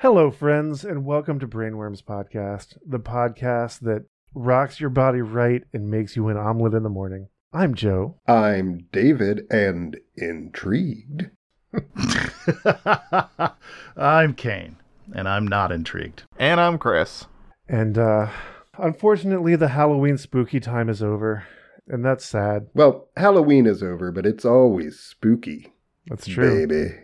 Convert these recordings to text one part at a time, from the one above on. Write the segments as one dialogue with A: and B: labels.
A: Hello, friends, and welcome to Brainworms Podcast, the podcast that rocks your body right and makes you an omelet in the morning. I'm Joe.
B: I'm David and intrigued.
C: I'm Kane, and I'm not intrigued.
D: And I'm Chris.
A: And uh, unfortunately, the Halloween spooky time is over, and that's sad.
B: Well, Halloween is over, but it's always spooky.
A: That's true.
B: Baby.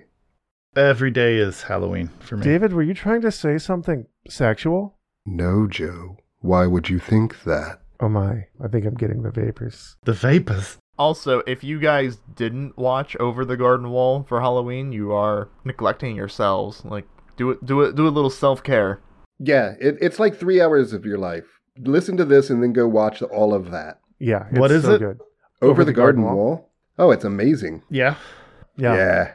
C: Every day is Halloween for me.
A: David, were you trying to say something sexual?
B: No, Joe. Why would you think that?
A: Oh my, I think I'm getting the vapors.
C: The vapors.
D: Also, if you guys didn't watch Over the Garden Wall for Halloween, you are neglecting yourselves. Like, do it, do it, do a little self care.
B: Yeah, it, it's like three hours of your life. Listen to this and then go watch all of that.
A: Yeah, it's
C: What is
A: so
C: it?
A: good.
B: Over, the, Garden, Wall? Oh, it's amazing.
C: Yeah.
A: Yeah.
B: yeah.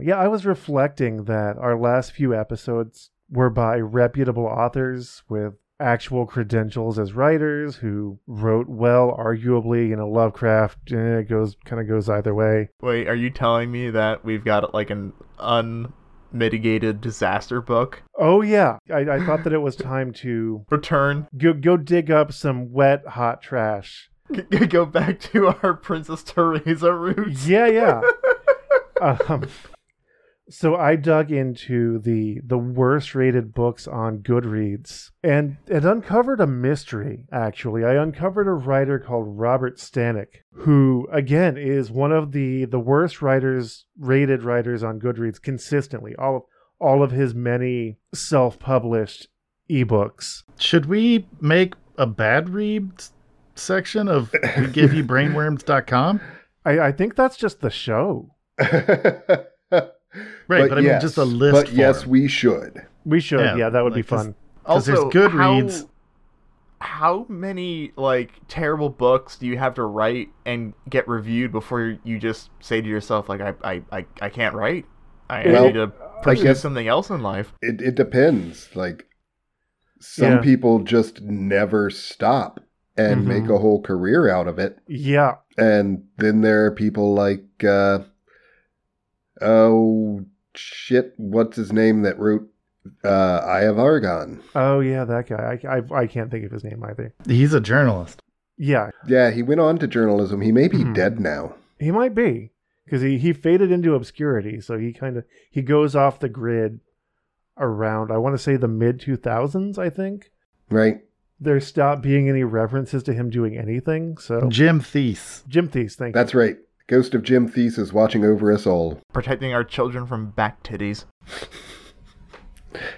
A: Yeah, I was reflecting that our last few episodes were by reputable authors with actual credentials as writers who wrote well, arguably. You know, Lovecraft eh, goes kind of goes either way.
D: Wait, are you telling me that we've got like an unmitigated disaster book?
A: Oh yeah, I, I thought that it was time to
D: Return,
A: go go dig up some wet hot trash.
D: G- go back to our Princess Teresa roots.
A: Yeah, yeah. um, so I dug into the the worst rated books on Goodreads and and uncovered a mystery. Actually, I uncovered a writer called Robert Stanek, who again is one of the the worst writers rated writers on Goodreads consistently. All of all of his many self published ebooks.
C: Should we make a bad read section of we give you brainworms.com?
A: I, I think that's just the show.
C: Right, but I mean, just a list
B: But
C: for
B: yes, we should.
A: We should. Yeah,
C: Yeah,
A: that would be
C: like, 'cause-
A: fun.
C: 'Cause there's
D: Also,
C: Goodreads.
D: How, how many like terrible books do you have to write and get reviewed before you just say to yourself like I I I, I can't write. I,
B: Well,
D: I need to pursue
B: guess-
D: something else in life.
B: It, it depends. Like, some
A: Yeah.
B: people just never stop and
A: Mhm.
B: make a whole career out of it.
A: Yeah.
B: And then there are people like, uh, oh shit, what's his name that wrote uh, Eye of Argon?
A: Oh yeah, that guy. I, I I can't think of his name either.
C: He's a journalist.
A: Yeah,
B: Yeah, he went on to journalism. He may be
A: Mhm.
B: dead now.
A: he might be because he he faded into obscurity. So he kind of he goes off the grid around. I want to say the mid two thousands. I think
B: Right?
A: there stopped being any references to him doing anything. So
C: Jim Theis.
A: Jim Theis, thank you.
B: That's right. Ghost of Jim Theis is watching over us all.
D: Protecting our children from back titties.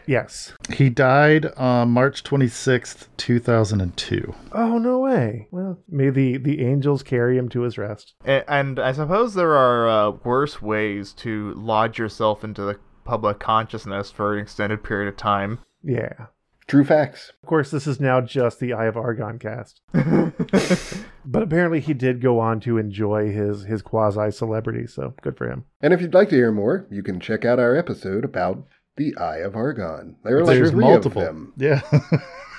A: Yes.
C: He died on March 26th, 2002.
A: Oh no way. Well, may the the angels carry him to his rest.
D: A- And I suppose there are uh, worse ways to lodge yourself into the public consciousness for an extended period of time.
A: Yeah.
B: True facts.
A: Of course, this is now just the Eye of Argon cast. But apparently, he did go on to enjoy his his quasi celebrity. So good for him.
B: And if you'd like to hear more, you can check out our episode about the Eye of Argon. There are like
C: There's
B: three
C: multiple.
B: of them.
C: Yeah.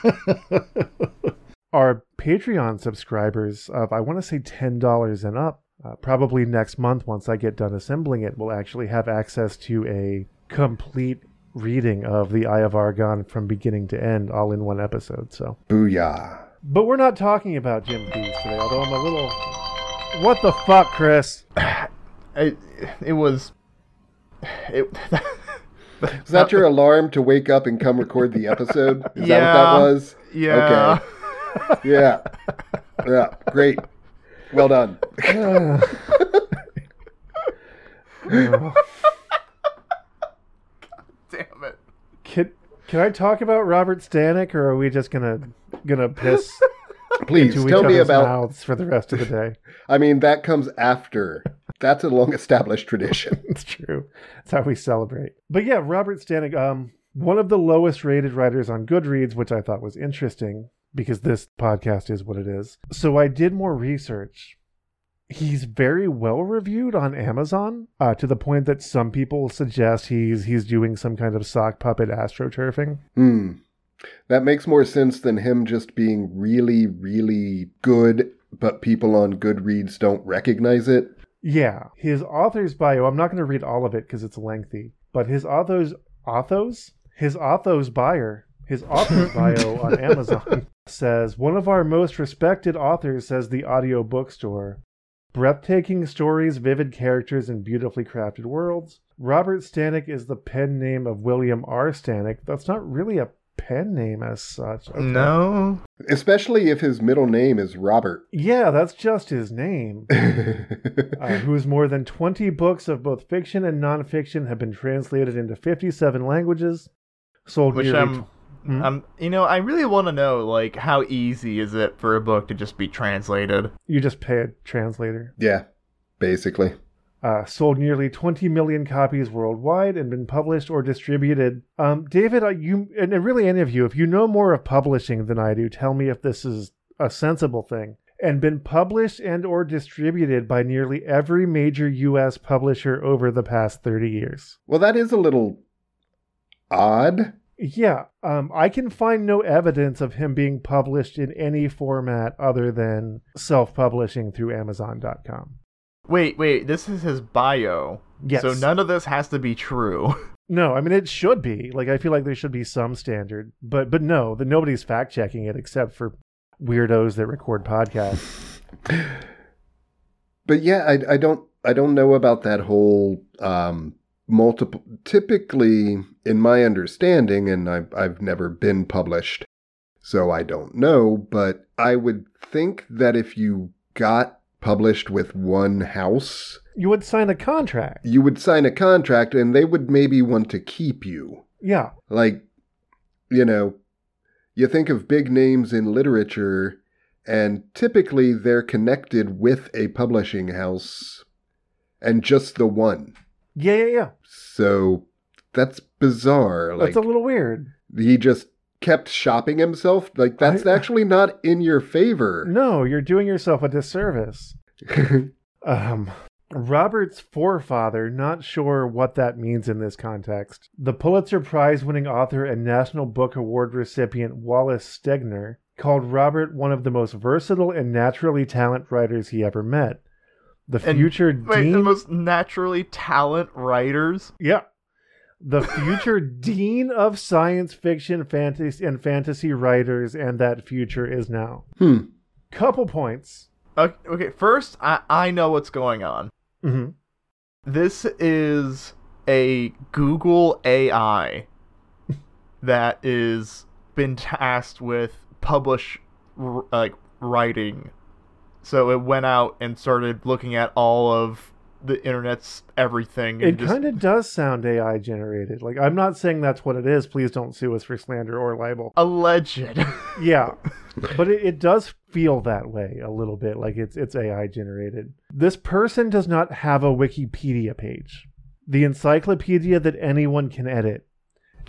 A: our Patreon subscribers of I want to say ten dollars and up. Uh, probably next month, once I get done assembling it, will actually have access to a complete reading of the Eye of Argon from beginning to end, all in one episode. So,
B: Booyah.
A: But we're not talking about Jim Theis today. Although I'm a little. What the fuck, Chris?
D: It, it was. It,
B: Is that your alarm to wake up and come record the episode? Is that what
D: Yeah.
B: that was?
D: yeah.
B: Okay. Yeah. Yeah. Great. Well done.
A: Uh, uh,
D: Damn it.
A: can, can I talk about Robert Stanek, or are we just gonna gonna piss
B: Please tell me about.
A: mouths for the rest of the day?
B: I mean, that comes after. That's a long established tradition.
A: it's true. That's how we celebrate. But yeah, Robert Stanek, um, one of the lowest rated writers on Goodreads, which I thought was interesting because this podcast is what it is. So I did more research. He's very well reviewed on Amazon, uh, to the point that some people suggest he's he's doing some kind of sock puppet astroturfing.
B: Hmm. That makes more sense than him just being really, really good, but people on Goodreads don't recognize it.
A: Yeah, his author's bio. I'm not going to read all of it because it's lengthy. But his author's authors, His author's buyer, his author's bio on Amazon says one of our most respected authors says the audio bookstore. Breathtaking stories, vivid characters, and beautifully crafted worlds. Robert Stanek is the pen name of William R. Stanek. That's not really a pen name as such. Okay.
D: No.
B: Especially if his middle name is Robert.
A: Yeah, that's just his name. uh, whose more than 20 books of both fiction and nonfiction have been translated into 57 languages. Sold
D: Which
A: nearly
D: I'm,
A: Hmm?
D: I'm, you know, I really want to know, like, how easy is it for a book to just be translated?
A: You just pay a translator.
B: yeah, basically.
A: Uh, sold nearly 20 million copies worldwide and been published or distributed. Um, David, you and really any of you, if you know more of publishing than I do, tell me if this is a sensible thing. And been published and or distributed by nearly every major U.S. publisher over the past 30 years.
B: Well, that is a little odd.
A: Yeah, um, I can find no evidence of him being published in any format other than self-publishing through Amazon.com.
D: Wait, wait, this is his bio.
A: Yes.
D: So none of this has to be true.
A: No, I mean it should be. Like I feel like there should be some standard, but but no, that nobody's fact checking it except for weirdos that record podcasts.
B: But yeah, I, I don't I don't know about that whole um, multiple. Typically, in my understanding, and I've I've never been published, so I don't know. But I would think that if you got published with one house,
A: You would sign a contract.
B: you would sign a contract, and they would maybe want to keep you.
A: Yeah,
B: Like, you know, you think of big names in literature, and typically they're connected with a publishing house and just the one.
A: yeah, yeah, yeah.
B: So that's bizarre. Like,
A: That's a little weird.
B: he just kept shopping himself. Like, that's
A: I-
B: actually not in your favor.
A: No, you're doing yourself a disservice. Um, Robert's forefather, not sure what that means in this context. The Pulitzer Prize winning author and National Book Award recipient Wallace Stegner called Robert one of the most versatile and naturally talented writers he ever met. The
D: And-
A: future
D: Wait,
A: dean.
D: the most naturally talent writers?
A: yeah. The future dean of science fiction, fantasy, and fantasy writers, and that future is now.
B: hmm.
A: Couple points.
D: Okay, okay, first, I, I know what's going on.
A: hmm
D: This is a Google AI that is been tasked with publish r- like writing. So it went out and started looking at all of the internet's everything.
A: It
D: just-
A: kind of does sound AI generated. Like I'm not saying that's what it is. Please don't sue us for slander or libel.
D: alleged.
A: Yeah, but it, it does feel that way a little bit. Like it's it's AI generated. This person does not have a Wikipedia page, the encyclopedia that anyone can edit.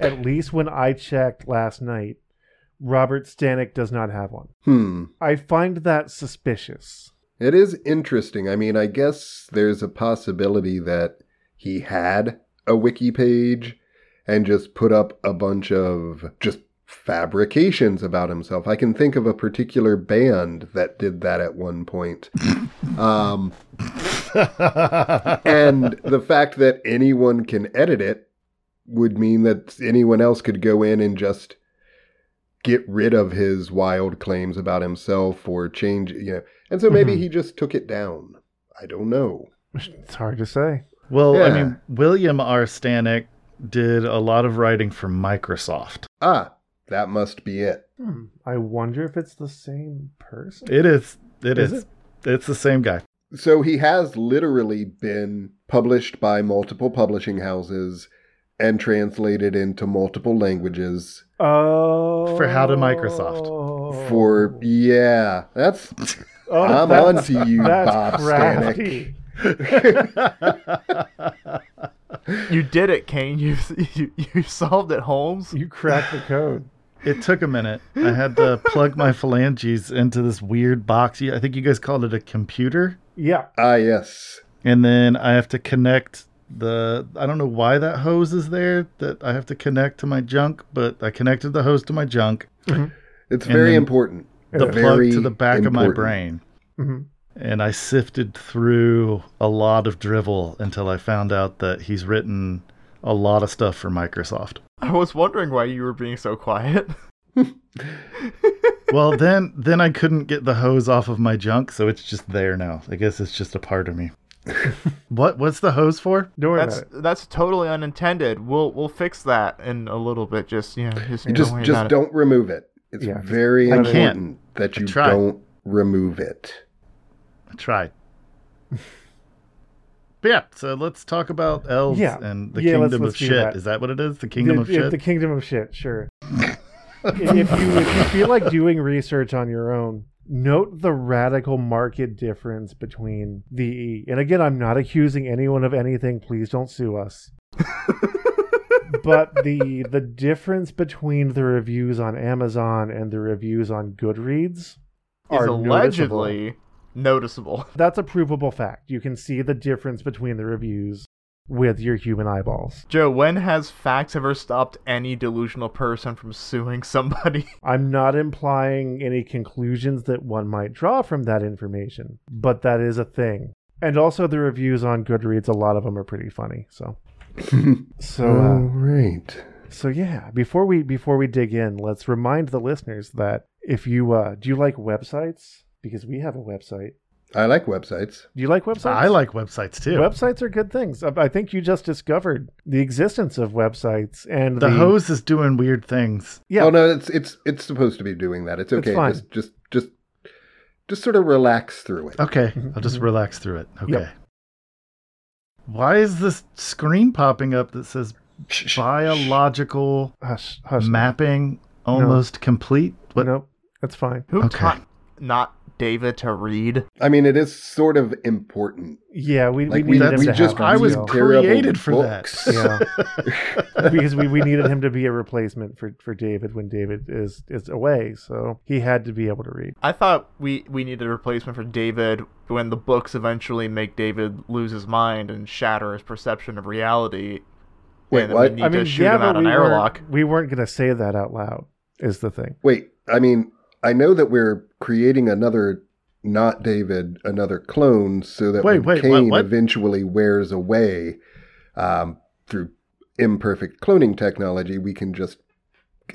A: At least when I checked last night, Robert Stanek does not have one.
B: Hmm.
A: I find that suspicious.
B: It is interesting. I mean, I guess there's a possibility that he had a wiki page and just put up a bunch of just fabrications about himself. I can think of a particular band that did that at one point. Um, and the fact that anyone can edit it would mean that anyone else could go in and just get rid of his wild claims about himself or change, you know. And so maybe
A: Mhm.
B: he just took it down. I don't know.
A: It's hard to say.
C: Well, I mean, William R. Stanek did a lot of writing for Microsoft.
B: Ah, that must be it.
A: Hmm. I wonder if it's the same person.
C: It is. It
A: Is
C: is. It's the same guy.
B: So he has literally been published by multiple publishing houses and translated into multiple languages
A: Oh.
C: For how to Microsoft.
B: for yeah, that's
A: Oh,
B: I'm
A: that's-
B: on to you,
A: That's
B: Bob
A: crafty.
D: you did it, Kane. You, you you solved it, Holmes.
A: You cracked the code.
C: It took a minute. I had to plug my phalanges into this weird box. I think you guys called it a computer.
A: Yeah.
B: ah yes.
C: And then I have to connect the. I don't know why that hose is there that I have to connect to my junk, but I connected the hose to my junk,
B: It's very important.
C: the
A: Yeah.
C: plug
B: Very
C: to the back of my
B: important.
C: brain.
A: hmm
C: And I sifted through a lot of drivel until I found out that he's written a lot of stuff for Microsoft.
D: I was wondering why you were being so quiet.
C: Well, then then I couldn't get the hose off of my junk, so it's just there now. I guess it's just a part of me. what what's the hose for?
A: Don't worry
D: That's
A: about it.
D: that's totally unintended. We'll we'll fix that in a little bit. Just you know, just don't
B: just
D: worry
B: just
D: it.
B: don't remove it. It's
A: Yeah.
B: very
C: I
B: important
C: can't.
B: that you don't remove it.
C: I tried. But yeah, so let's talk about elves
A: Yeah.
C: and the
A: Yeah, let's-
C: kingdom
A: let's
C: of shit.
A: that.
C: Is that what it is? The kingdom
A: the,
C: of
A: yeah,
C: shit.
A: The kingdom of shit, sure. if you if you feel like doing research on your own, note the radical market difference between the E. and again, I'm not accusing anyone of anything. Please don't sue us. but the the difference between the reviews on Amazon and the reviews on Goodreads
D: is
A: are noticeable.
D: allegedly noticeable.
A: That's a provable fact. You can see the difference between the reviews with your human eyeballs.
D: Joe, when has facts ever stopped any delusional person from suing somebody?
A: I'm not implying any conclusions that one might draw from that information, but that is a thing. And also, the reviews on Goodreads, a lot of them are pretty funny. So, so,
B: All
A: uh,
B: right.
A: so yeah. Before we before we dig in, let's remind the listeners that if you uh, do you like websites, because we have a website.
B: I like websites.
A: Do you like websites?
C: I like websites too.
A: websites are good things. I I think you just discovered the existence of websites and
C: the hose is doing weird things.
A: Yeah,
B: Oh no, it's it's it's supposed to be doing that. It's okay.
A: fine.
B: just just just just sort of relax through it.
C: Okay, I'll just relax through it. Okay.
A: Yep.
C: Why is this screen popping up that says biological
A: hush, hush.
C: mapping almost complete? What?
A: Nope, that's fine.
D: Who
C: Okay.
D: taught not David to read?
B: I mean, it is sort of important.
A: Yeah, we,
B: Like
A: we
B: we,
A: needed him
B: we
A: to
B: just
A: have
C: I was created for that.
A: Yeah. because we, we needed him to be a replacement for, for David when David is is away, so he had to be able to read.
D: I thought we, we needed a replacement for David when the books eventually make David lose his mind and shatter his perception of reality.
B: Wait, what?
D: We need
A: I mean,
D: to shoot
A: yeah,
D: him out
A: but
D: an
A: we
D: airlock.
A: weren't, we weren't going to say that out loud. Is the thing?
B: Wait, I mean, I know that we're creating another not David, another clone, so that
C: Wait,
B: when
C: wait, what-
B: Kane
C: what?
B: eventually wears away um, through imperfect cloning technology, we can just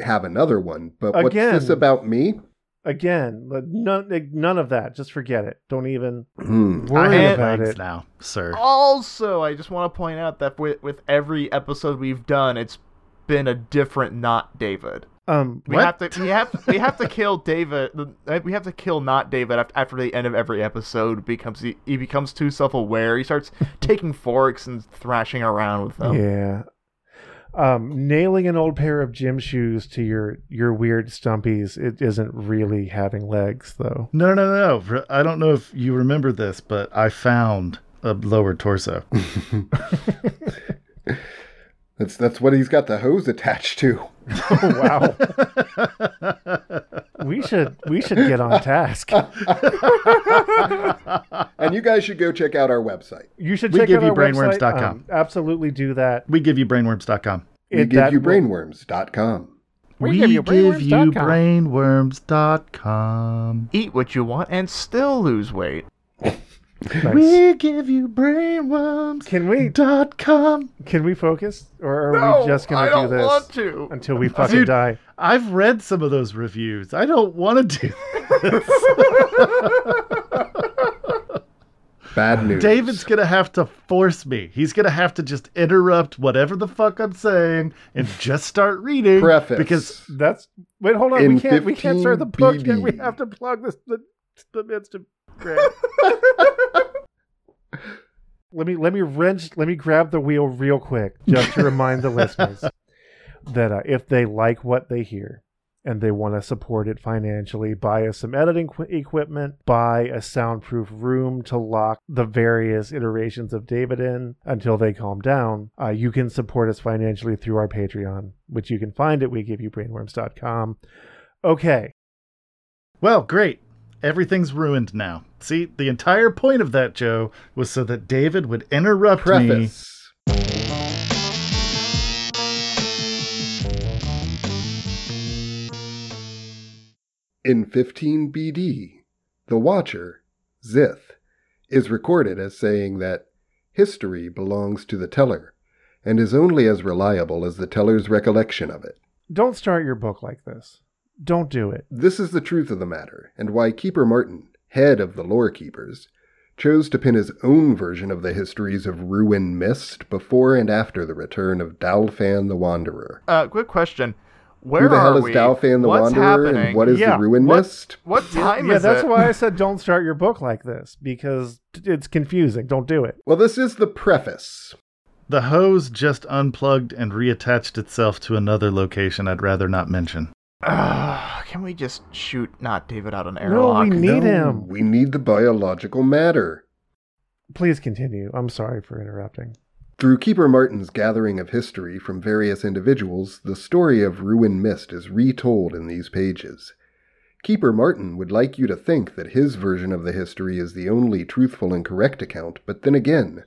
B: have another one. But what's
A: Again.
B: this about me?
A: Again, but none none of that. Just forget it. Don't even
B: Hmm.
A: worry
D: had
A: about
C: Thanks
A: it.
C: now, sir.
D: Also, I just want to point out that with, with every episode we've done, it's been a different not David.
A: Um,
D: We
C: What?
D: have to we have we have to kill David. We have to kill not David after, after the end of every episode becomes he, he becomes too self aware. He starts taking forks and thrashing around with them.
A: yeah. Um, nailing an old pair of gym shoes to your your weird stumpies. It isn't really having legs, though.
C: No, no, no, no. I don't know if you remember this, but I found a lower torso.
B: That's that's what he's got the hose attached to.
A: Oh, wow. we should we should get on task.
B: And you guys should go check out our website.
A: You should
C: We
A: check
C: give
A: out
C: you
A: our
C: brainworms.com.
A: Um, absolutely do that.
C: we give you brainworms.com.
B: We
A: It-
B: give you brainworms.com.
A: We
C: We
A: give
C: give
A: you
C: you
A: brainworms.com.
C: brainworms.com.
D: Eat what you want and still lose weight.
A: Nice.
C: We give you brainworms.com.
A: Can we dot com? can we focus, or are
D: no,
A: we just gonna
D: don't
A: do this
D: want to.
A: until we fucking
C: Dude.
A: die?
C: I've read some of those reviews. I don't want to do this.
B: Bad news.
C: David's gonna have to force me. He's gonna have to just interrupt whatever the fuck I'm saying and just start reading.
B: preface.
C: because
A: That's wait. Hold on.
B: In
A: we can't. We can't start the
B: 15
A: book yet. We have to plug this the the midst of. let me let me wrench. Let me grab the wheel real quick, just to remind the listeners that uh, if they like what they hear and they want to support it financially, buy us some editing qu- equipment, buy a soundproof room to lock the various iterations of David in until they calm down. Uh, you can support us financially through our Patreon, which you can find at wegiveyoubrainworms.com. Okay.
C: well, great. Everything's ruined now. See, the entire point of that, Joe, was so that David would interrupt me.
B: In 15 BD, the Watcher, Xith, is recorded as saying that history belongs to the teller, and is only as reliable as the teller's recollection of it.
A: Don't start your book like this. Don't do it.
B: This is the truth of the matter, and why Keeper Martin, head of the lore keepers, chose to pin his own version of the histories of Ruin Mist before and after the return of Dalfan the Wanderer.
D: Uh, quick question. Where
B: Who the hell
D: are
B: is
D: we?
B: Dalfan the
D: What's
B: Wanderer,
D: happening?
B: and what is
A: Yeah,
B: the Ruin
D: what-
B: Mist?
D: What time
A: yeah,
D: is
A: that's
D: it?
A: why I said don't start your book like this because it's confusing. Don't do it.
B: Well, this is the preface.
C: The hose just unplugged and reattached itself to another location I'd rather not mention.
D: Ugh, can we just shoot not David out an
A: arrow?
D: No,
A: we need
B: No,
A: him.
B: We need the biological matter.
A: Please continue. I'm sorry for interrupting.
B: Through Keeper Martin's gathering of history from various individuals, the story of Ruin Mist is retold in these pages. Keeper Martin would like you to think that his version of the history is the only truthful and correct account, but then again,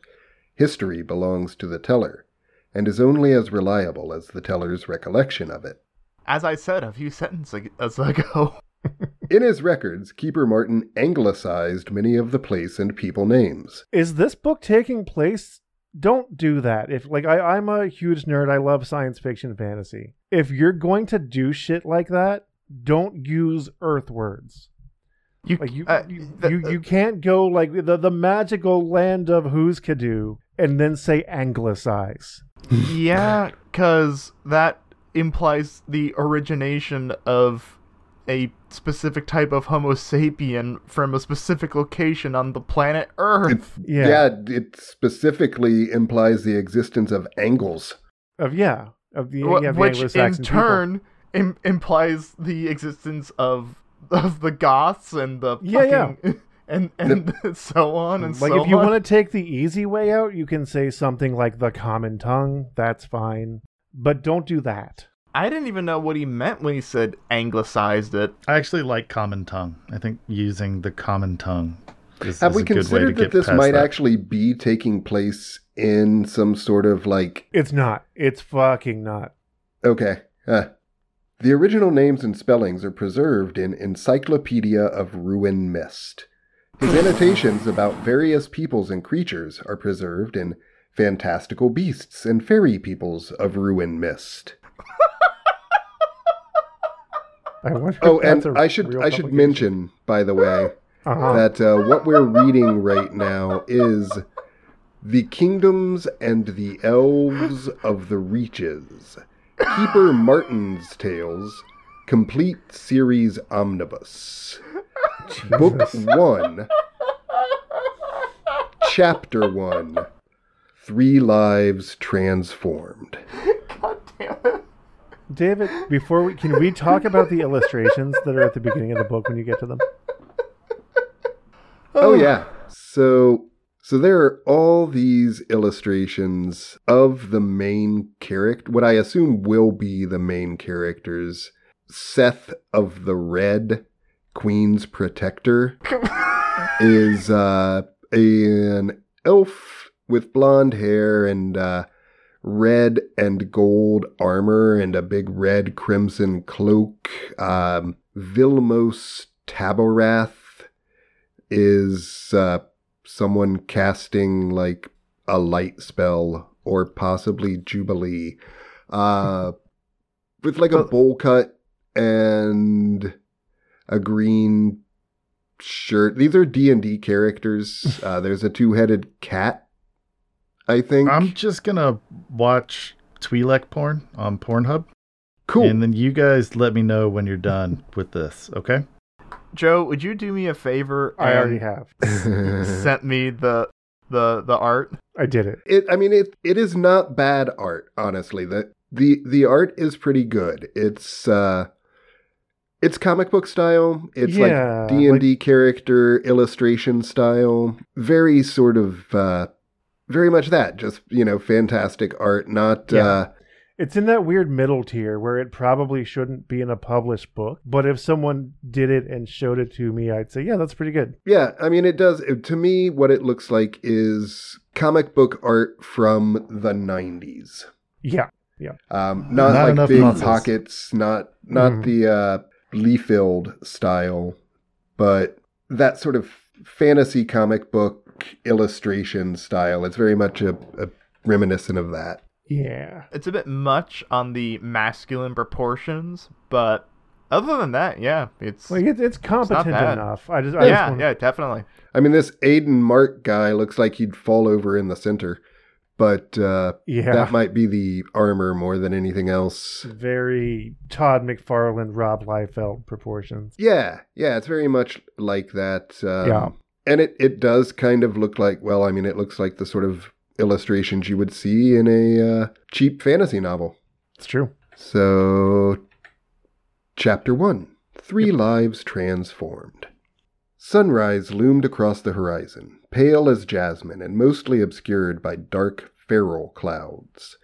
B: history belongs to the teller, and is only as reliable as the teller's recollection of it.
D: As I said a few sentences ago.
B: In his records, Keeper Martin anglicized many of the place and people names.
A: Is this book taking place? Don't do that. If like I, I'm a huge nerd, I love science fiction fantasy. If you're going to do shit like that, don't use Earth words.
D: You,
A: Like you,
D: uh,
A: you,
D: the-
A: you, you can't go like the the magical land of who's Kadu and then say anglicize.
D: yeah, because that implies the origination of a specific type of Homo sapien from a specific location on the planet Earth.
A: Yeah.
B: yeah, it specifically implies the existence of angles.
A: Of yeah, of the,
D: Wh-
A: yeah, the
D: which in turn Im- implies the existence of of the Goths and the
A: Yeah,
D: fucking, and and so on and
A: like
D: so
A: if you
D: on.
A: want to take the easy way out, you can say something like the common tongue. That's fine, but don't do that.
D: I didn't even know what he meant when he said anglicized it.
C: I actually like common tongue. I think using the common tongue is,
B: Have
C: is
B: we
C: a good way to
B: considered that
C: get
B: this
C: past
B: might
C: that.
B: actually be taking place in some sort of like
A: It's not. It's fucking not.
B: okay. Uh, the original names and spellings are preserved in Encyclopedia of Ruin Mist. His annotations about various peoples and creatures are preserved in Fantastical Beasts and Fairy Peoples of Ruin Mist.
A: I.
B: Oh, and I should I should mention, by the way,
A: Uh-huh.
B: that uh, what we're reading right now is The Kingdoms and the Elves of the Reaches. Keeper Martin's Tales, complete series omnibus. Book 1, Chapter 1 Three Lives Transformed.
D: God damn it.
A: David, before we can we talk about the illustrations that are at the beginning of the book when you get to them?
B: Oh yeah. So so there are all these illustrations of the main character, what I assume will be the main characters. Seth of the Red, Queen's Protector, is uh, an elf with blonde hair and uh, red and gold armor and a big red crimson cloak. Um, Vilmos Taborath is uh, someone casting like a light spell or possibly Jubilee, uh, with like a bowl cut and a green shirt. These are D and D characters. Uh, there's a two-headed cat, I think.
C: I'm just gonna watch Twi'lek porn on Pornhub,
B: cool.
C: and then you guys let me know when you're done with this. Okay?
D: Joe, would you do me a favor?
A: I already have.
D: sent me the the the art.
A: I did it.
B: it i mean it it is not bad art honestly the the the art is pretty good it's uh it's comic book style it's
A: Yeah,
B: like d&d character illustration style very sort of uh very much that just you know fantastic art not
A: Yeah.
B: uh
A: It's in that weird middle tier where it probably shouldn't be in a published book, but if someone did it and showed it to me, I'd say, yeah, that's pretty good.
B: yeah i mean it does to me what it looks like is comic book art from the 90s
A: Yeah. Yeah.
B: Um, not,
C: Not
B: like big
C: muscles.
B: pockets, not not
A: Mhm.
B: the uh, Liefeld style, but that sort of fantasy comic book illustration style. It's very much a, a reminiscent of that.
A: Yeah.
D: It's a bit much on the masculine proportions, but other than that, yeah, it's
A: Like it, it's competent
D: bad.
A: enough. I just, I
D: yeah,
A: just want,
D: yeah, definitely.
B: I mean, this Aiden Mark guy looks like he'd fall over in the center, but uh,
A: yeah.
B: that might be the armor more than anything else.
A: very Todd McFarlane, Rob Liefeld proportions.
B: Yeah, yeah, it's very much like that. Um,
A: Yeah.
B: And it, it does kind of look like, well, I mean, it looks like the sort of illustrations you would see in a uh, cheap fantasy novel.
A: It's true.
B: So, Chapter 1 Three Lives Transformed. Sunrise loomed across the horizon, pale as jasmine and mostly obscured by dark, feral clouds.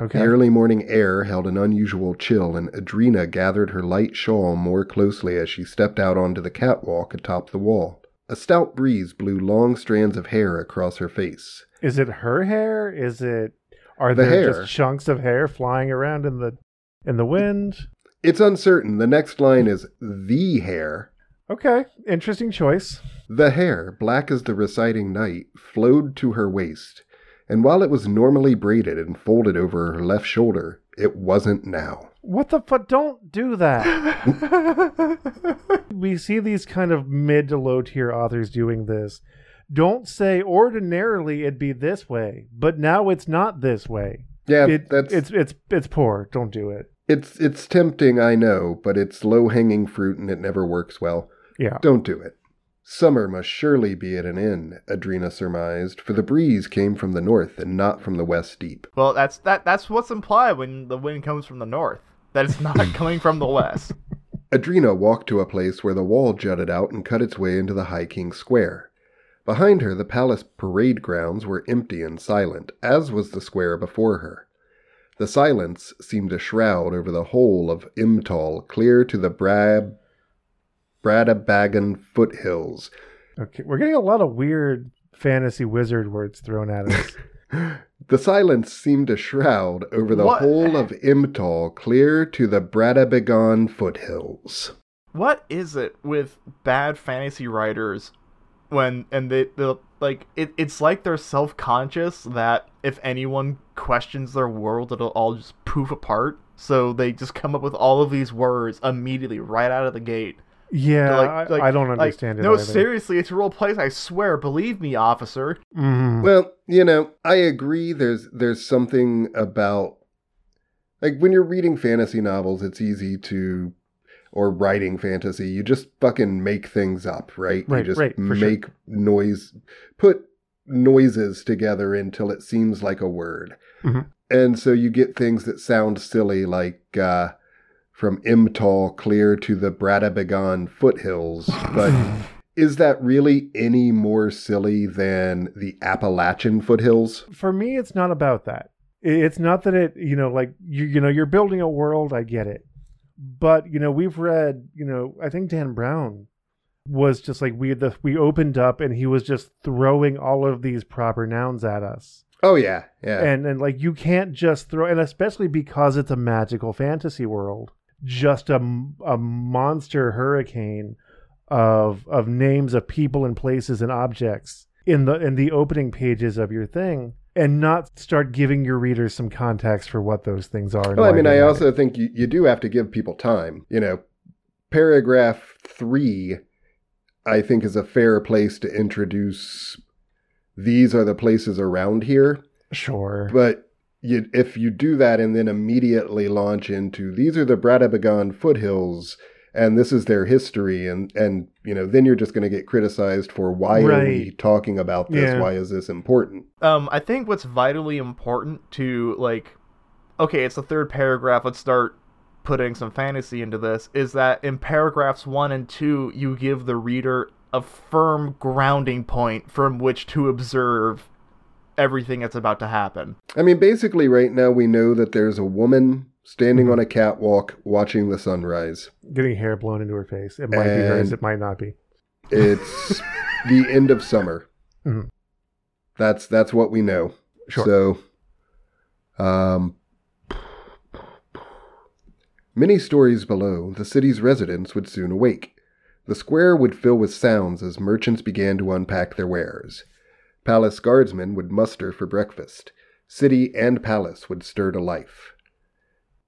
A: Okay.
B: The early morning air held an unusual chill, and Adrina gathered her light shawl more closely as she stepped out onto the catwalk atop the wall. A stout breeze blew long strands of hair across her face.
A: Is it her hair? Is it are
B: The
A: there
B: hair.
A: just chunks of hair flying around in the in the wind?
B: It's uncertain. The next line is the hair.
A: Okay, interesting choice.
B: The hair, black as the reciting night, flowed to her waist, and while it was normally braided and folded over her left shoulder, it wasn't now.
A: What the fuck? Don't do that. we see these kind of mid to low tier authors doing this. Don't say ordinarily it'd be this way, but now it's not this way.
B: Yeah,
A: It,
B: that's
A: it's it's it's poor. Don't do it.
B: it's it's tempting, I know, but it's low hanging fruit and it never works well.
A: Yeah.
B: Don't do it. Summer must surely be at an end, Adrina surmised, for the breeze came from the north and not from the west deep.
D: well, that's that. That's what's implied when the wind comes from the north. That it's not coming from the west.
B: Adrina walked to a place where the wall jutted out and cut its way into the High King's Square. Behind her, the palace parade grounds were empty and silent, as was the square before her. The silence seemed a shroud over the whole of Imtal, clear to the Brab... Bradabagan foothills.
A: Okay. We're getting a lot of weird fantasy wizard words thrown at us.
B: The silence seemed to shroud over the
D: What?
B: whole of Imtal, clear to the Bradabagan foothills.
D: what is it with bad fantasy writers when and they the like it, it's like they're self-conscious that if anyone questions their world it'll all just poof apart so they just come up with all of these words immediately right out of the gate
A: Yeah,
D: They're like-
A: I, I don't
D: like,
A: understand it.
D: no
A: either.
D: seriously it's a real place i swear believe me officer
A: Mhm.
B: Well, you know, I agree. There's there's something about like when you're reading fantasy novels, it's easy to or writing fantasy, you just fucking make things up, right?
A: Right,
B: you just
A: right, for sure.
B: make noise, put noises together until it seems like a word.
A: Mhm.
B: And so you get things that sound silly like uh from Imtal clear to the Bradabagan foothills, but is that really any more silly than the Appalachian foothills?
A: for me it's not about that it's not that it you know like you you know you're building a world i get it but you know we've read you know i think dan brown was just like we the we opened up and he was just throwing all of these proper nouns at us
B: Oh yeah, yeah.
A: and and like you can't just throw and especially because it's a magical fantasy world just a, a monster hurricane of of names of people and places and objects in the in the opening pages of your thing and not start giving your readers some context for what those things are
B: well, I mean, I also think you, you do have to give people time. You know, paragraph three, I think, is a fair place to introduce. These are the places around here,
A: sure
B: but you, if you do that and then immediately launch into these are the Bradabagan foothills and this is their history and and you know then you're just going to get criticized for why are we talking about this?
A: Yeah.
B: why is this important?
D: Um i think what's vitally important to like okay it's the third paragraph let's start putting some fantasy into this is that in paragraphs 1 and 2 you give the reader a firm grounding point from which to observe everything that's about to happen
B: I mean, basically, right now we know that there's a woman standing
A: Mm-hmm.
B: on a catwalk watching the sunrise.
A: getting hair blown into her face it might be hers it might not be
B: It's the end of summer.
A: Mhm.
B: That's that's what we know.
A: Sure.
B: So, um, many stories below, the city's residents would soon awake. The square would fill with sounds as merchants began to unpack their wares. Palace guardsmen would muster for breakfast. city and palace would stir to life.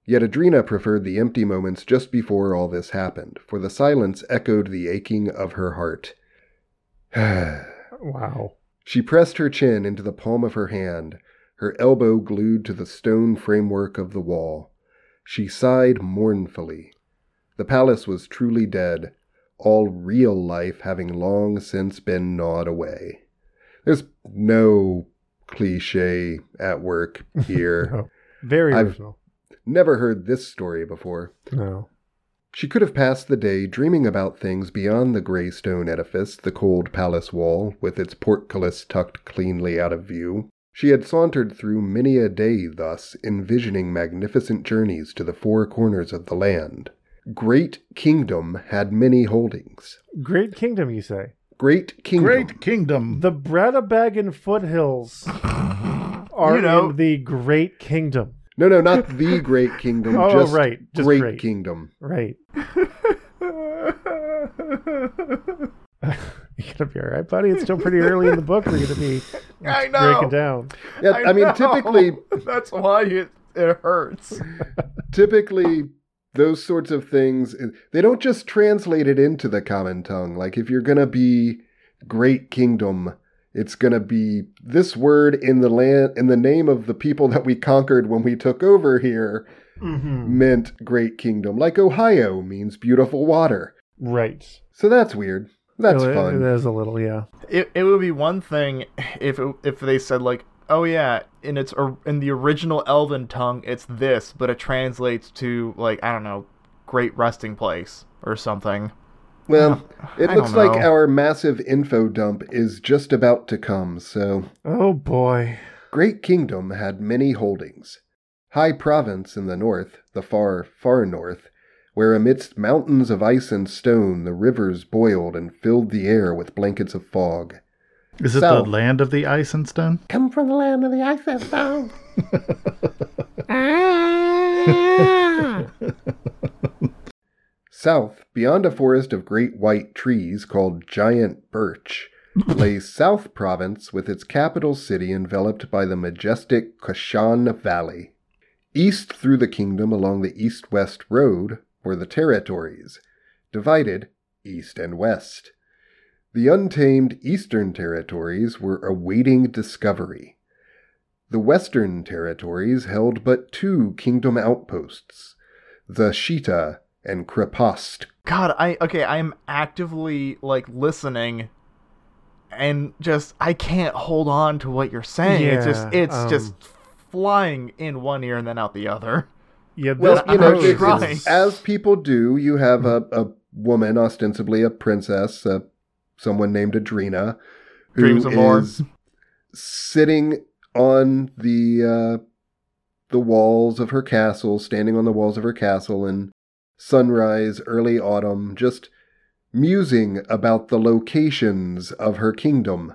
B: Yet Adrina preferred the empty moments just before all this happened, for the silence echoed the aching of her heart.
A: Wow.
B: She pressed her chin into the palm of her hand, her elbow glued to the stone framework of the wall. She sighed mournfully. The palace was truly dead, all real life having long since been gnawed away. There's no cliche at work here.
A: No. Very
B: I've-
A: original.
B: Never heard this story before.
A: No.
B: She could have passed the day dreaming about things beyond the gray stone edifice, the cold palace wall, with its portcullis tucked cleanly out of view. She had sauntered through many a day thus, envisioning magnificent journeys to the four corners of the land. Great Kingdom had many holdings.
A: Great Kingdom, you say?
B: Great Kingdom.
C: Great kingdom.
A: The Bradabag foothills are
D: You know-
A: in the Great Kingdom.
B: No, no, not the Great Kingdom.
A: Oh,
B: just
A: right, just
B: Great,
A: great.
B: Kingdom.
A: Right. You're gonna be all right, buddy? It's still pretty early in the book. We're gonna be
D: I know.
A: breaking down.
B: Yeah, I, mean,
D: know.
B: typically,
D: that's why it, it hurts.
B: typically those sorts of things they don't just translate it into the common tongue like if you're going to be great kingdom it's going to be this word in the land in the name of the people that we conquered when we took over here
A: Mm-hmm.
B: meant great kingdom like ohio means beautiful water
A: Right.
B: so that's weird that's
A: It-
B: fun
A: It is a little, yeah.
D: It, it would be one thing if it, if they said like, oh yeah, in its or- in the original Elven tongue it's this, but it translates to like I don't know, great resting place or something.
B: well it looks like our massive info dump is just about to come so
A: Oh boy.
B: Great Kingdom had many holdings. High Province in the north, the far, far north, where amidst mountains of ice and stone the rivers boiled and filled the air with blankets of fog.
C: Is it
B: South.
C: the land of the ice and stone?
B: Come from the land of the ice and stone. Ah! South, beyond a forest of great white trees called Giant Birch, lay South Province with its capital city enveloped by the majestic Kashan Valley. East through the kingdom along the east west road were the territories, divided east and west. The untamed eastern territories were awaiting discovery. The western territories held but two kingdom outposts, the Shita and Krepast.
D: God, I okay, I'm actively like listening and just I can't hold on to what you're saying. it's just it's
A: um,
D: just flying in one ear and then out the other.
A: Yeah, this
B: Well, you know,
D: I'm
B: it's- it's- as people do, you have a, a woman, ostensibly a princess, uh, someone named Adrina, who
D: Dreams of more.
B: is sitting on the uh, the walls of her castle, standing on the walls of her castle in sunrise, early autumn, just musing about the locations of her kingdom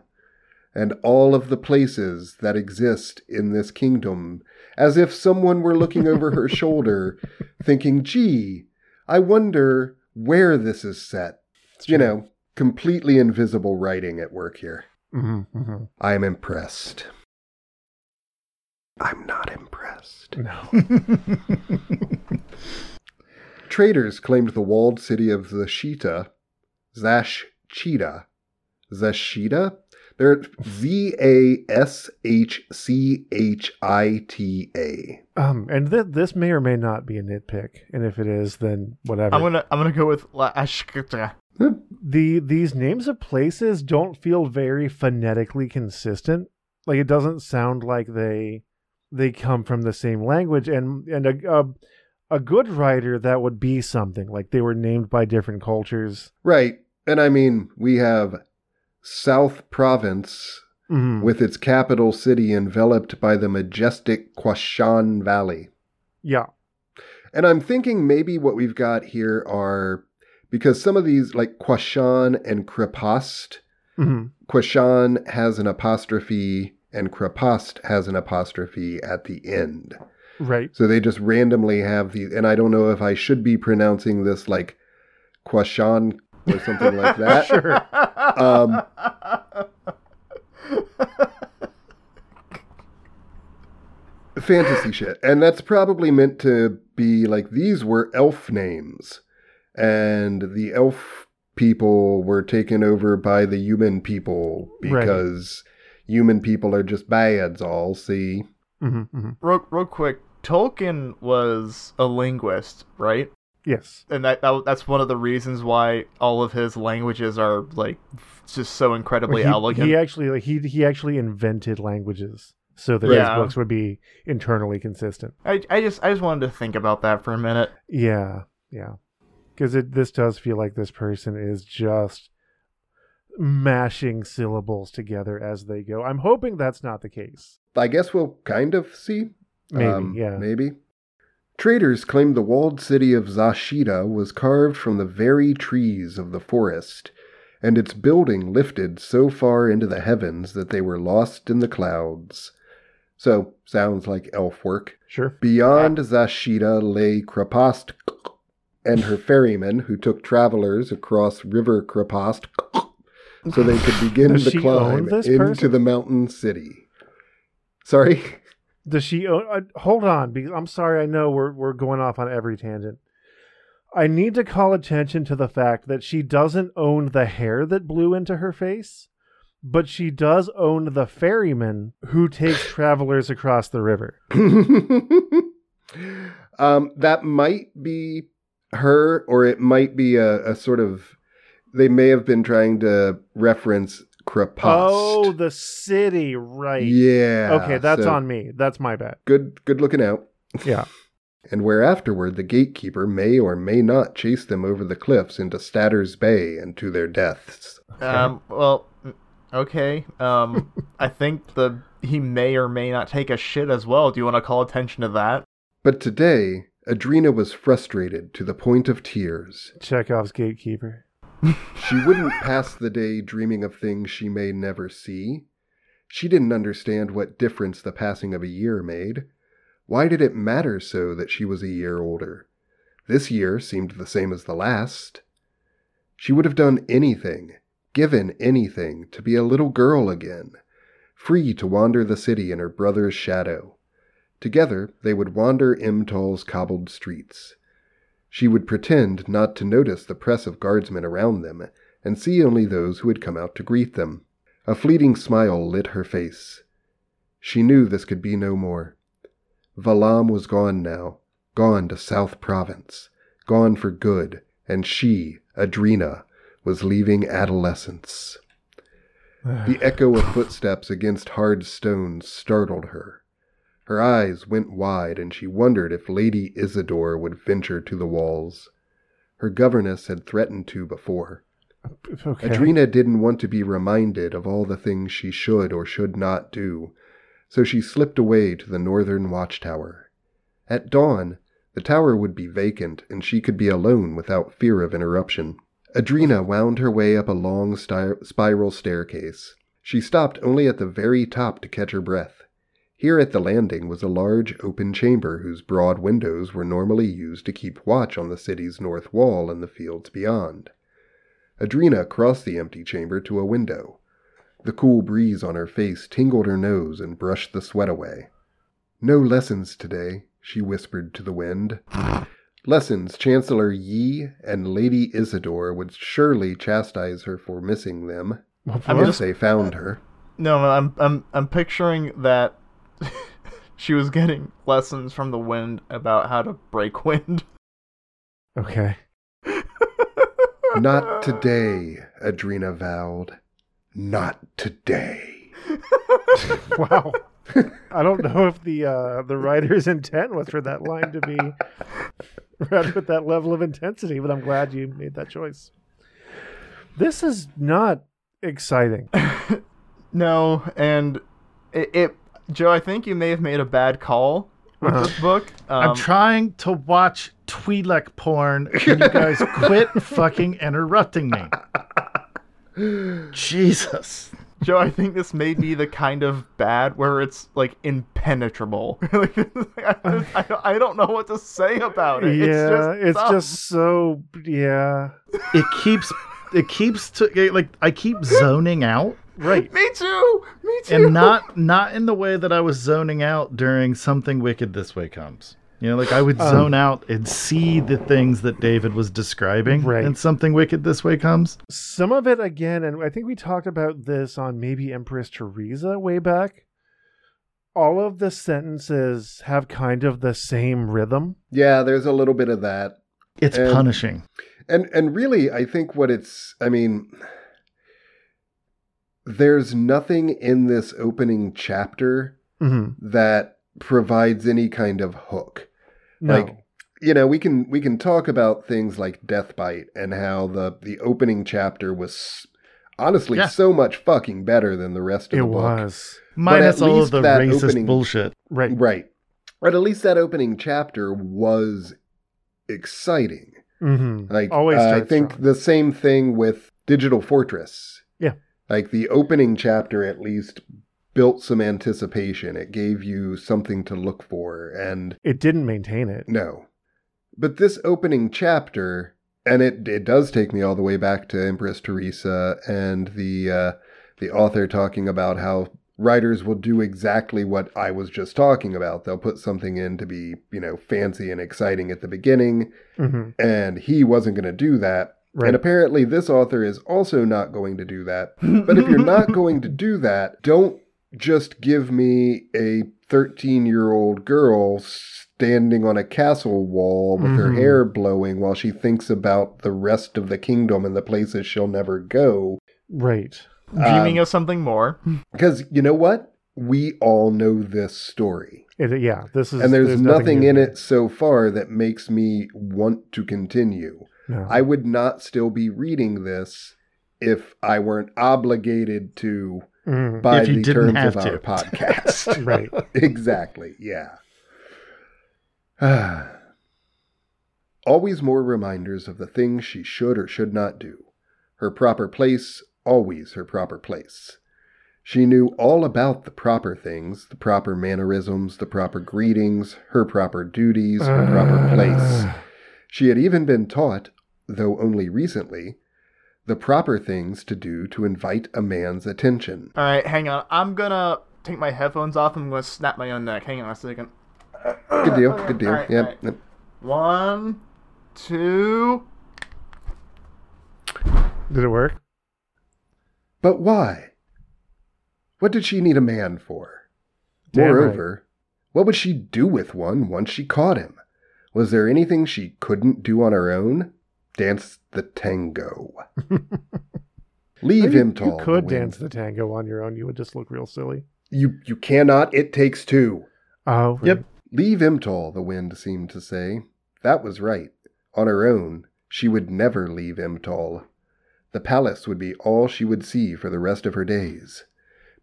B: and all of the places that exist in this kingdom, as if someone were looking over her shoulder, thinking, gee, I wonder where this is set. You know, completely invisible writing at work here.
A: Mhm, mhm.
B: I am impressed. I'm not impressed.
A: No.
B: Traders claimed the walled city of Zashita, Zashchita, Zashita. They're Z A S H C H I T A.
A: Um, and th- this may or may not be a nitpick, and if it is, then whatever.
D: I'm gonna I'm gonna go with La Ashkata.
A: The these names of places don't feel very phonetically consistent. Like it doesn't sound like they they come from the same language. And and a a, a good writer that would be something like they were named by different cultures.
B: Right. And I mean, we have South Province
A: Mhm.
B: with its capital city enveloped by the majestic Quashan Valley.
A: Yeah.
B: And I'm thinking maybe what we've got here are because some of these, like Quashan and Krepast,
A: hmm
B: Quashan has an apostrophe and Krepast has an apostrophe at the end.
A: Right.
B: So they just randomly have these, and I don't know if I should be pronouncing this like Quashan or something like that.
A: Sure.
B: Um, fantasy shit. And that's probably meant to be like these were elf names. And the elf people were taken over by the human people
A: Right.
B: because human people are just bads, all see.
A: hmm hmm
D: Real, real quick, Tolkien was a linguist, right?
A: Yes.
D: And that, that that's one of the reasons why all of his languages are like just so incredibly
A: he,
D: elegant.
A: he actually like he he actually invented languages so that
D: Yeah.
A: his books would be internally consistent.
D: I, I just I just wanted to think about that for a minute.
A: Yeah, yeah. Because it this does feel like this person is just mashing syllables together as they go. I'm hoping that's not the case.
B: I guess we'll kind of see.
A: Maybe,
B: Um,
A: yeah.
B: Maybe. Traders claimed the walled city of Zashida was carved from the very trees of the forest, and its building lifted so far into the heavens that they were lost in the clouds. So, sounds like elf work.
A: Sure.
B: Beyond Zashida lay Krapast and her ferryman who took travelers across River Krapast so they could begin the climb into
A: person?
B: the mountain city. Sorry?
A: Does she own? Uh, hold on, because I'm sorry. I know we're we're going off on every tangent. I need to call attention to the fact that she doesn't own the hair that blew into her face, but she does own the ferryman who takes travelers across the river.
B: um, that might be her, or it might be a, a sort of. They may have been trying to reference Krapast.
A: Oh, the city, right?
B: yeah.
A: Okay, that's
B: so
A: on me. That's my bad.
B: Good, good looking out.
A: Yeah.
B: And where afterward the gatekeeper may or may not chase them over the cliffs into Statter's Bay and to their deaths.
D: Um, well, okay. Um, I think the he may or may not take a shit as well. Do you want to call attention to that?
B: But today, Adrina was frustrated to the point of tears.
A: Chekhov's gatekeeper.
B: She wouldn't pass the day dreaming of things she may never see. She didn't understand what difference the passing of a year made. Why did it matter so that she was a year older? This year seemed the same as the last. She would have done anything, given anything, to be a little girl again, free to wander the city in her brother's shadow. Together they would wander Imtal's cobbled streets. She would pretend not to notice the press of guardsmen around them, and see only those who had come out to greet them. A fleeting smile lit her face. She knew this could be no more. Valam was gone now, gone to South Province, gone for good, and she, Adrina, was leaving adolescence. The echo of footsteps against hard stones startled her. Her eyes went wide, and she wondered if Lady Isidore would venture to the walls. Her governess had threatened to before.
A: okay.
B: Adrina didn't want to be reminded of all the things she should or should not do, so she slipped away to the northern watchtower. At dawn, the tower would be vacant, and she could be alone without fear of interruption. Adrina wound her way up a long sti- spiral staircase. She stopped only at the very top to catch her breath. Here at the landing was a large open chamber whose broad windows were normally used to keep watch on the city's north wall and the fields beyond. Adrina crossed the empty chamber to a window. The cool breeze on her face tingled her nose and brushed the sweat away. No lessons today, she whispered to the wind. Lessons Chancellor Yi and Lady Isidore would surely chastise her for missing them
D: I'm
B: if
D: just-
B: they found her.
D: No, I'm I'm I'm picturing that she was getting lessons from the wind about how to break wind.
A: Okay.
B: Not today, Adrina vowed. Not today.
A: Wow. I don't know if the uh, the writer's intent was for that line to be read with that level of intensity, but I'm glad you made that choice. This is not exciting.
D: No, and it, it Joe, I think you may have made a bad call with
A: Uh-huh.
D: this book. Um,
C: I'm trying to watch Twi'lek porn. Can you guys quit fucking interrupting me? Jesus.
D: Joe, I think this may be the kind of bad where it's like impenetrable. Like, I, just- I don't- I don't know what to say about it.
A: yeah,
D: it's just,
A: it's just so yeah.
C: It keeps it keeps to like I keep zoning out
A: Right.
D: Me too. Me too.
C: and not not in the way that I was zoning out during something wicked this way comes. You know, like I would
A: Um,
C: zone out and see the things that David was describing,
A: Right.
C: and something wicked this way comes.
A: Some of it again, and I think we talked about this on maybe Empress Teresa way back. All of the sentences have kind of the same rhythm.
B: Yeah, there's a little bit of that.
C: It's
B: And-
C: punishing.
B: And and really I think what it's I mean there's nothing in this opening chapter
A: Mm-hmm.
B: that provides any kind of hook.
A: No.
B: Like, you know, we can we can talk about things like Deathbite and how the the opening chapter was honestly
C: Yeah.
B: so much fucking better than the rest of
A: it
B: the book.
A: was.
C: Minus all of the racist
B: opening-
C: bullshit.
A: Right.
B: Right. But at least that opening chapter was exciting.
A: Mm-hmm.
B: Like
A: Always
B: uh, I think
A: strong.
B: the same thing with Digital Fortress. Like the opening chapter at least built some anticipation. It gave you something to look for and
A: It didn't maintain it.
B: no. But this opening chapter and it it does take me all the way back to Empress Teresa and the uh the author talking about how writers will do exactly what I was just talking about. They'll put something in to be, you know, fancy and exciting at the beginning
A: Mm-hmm.
B: and he wasn't going to do that.
A: Right.
B: And apparently, this author is also not going to do that. But if you're not going to do that, don't just give me a 13 year old girl standing on a castle wall with her
A: Mhm.
B: hair blowing while she thinks about the rest of the kingdom and the places she'll never go.
A: right.
D: Dreaming
B: Um,
D: of something more.
B: Because you know what? We all know this story.
A: It, yeah. This is
B: And there's, nothing,
A: new
B: in it so far that makes me want to continue.
A: No.
B: I would not still be reading this if I weren't obligated to
A: Mhm.
B: by the terms of
C: to.
B: our podcast.
A: Right.
B: exactly. Yeah. always more reminders of the things she should or should not do. Her proper place, always her proper place. She knew all about the proper things, the proper mannerisms, the proper greetings, her proper duties, her proper place.
A: Uh,
B: She had even been taught, though only recently, the proper things to do to invite a man's attention.
D: All right, hang on. I'm gonna take my headphones off. and I'm gonna snap my own neck. Hang on a second.
B: Good deal, good deal.
D: All right,
B: yep.
D: all right. One, two.
A: Did it work?
B: But why? What did she need a man for?
A: Damn right.
B: Moreover, what would she do with one once she caught him? Was there anything she couldn't do on her own? Dance the tango. Leave him tall.
A: You could dance the tango on your own. You would just look real silly.
B: You you cannot. It takes two.
A: Oh,
C: Yep.
B: Leave him tall, the wind seemed to say. That was right. On her own, she would never leave him tall. The palace would be all she would see for the rest of her days.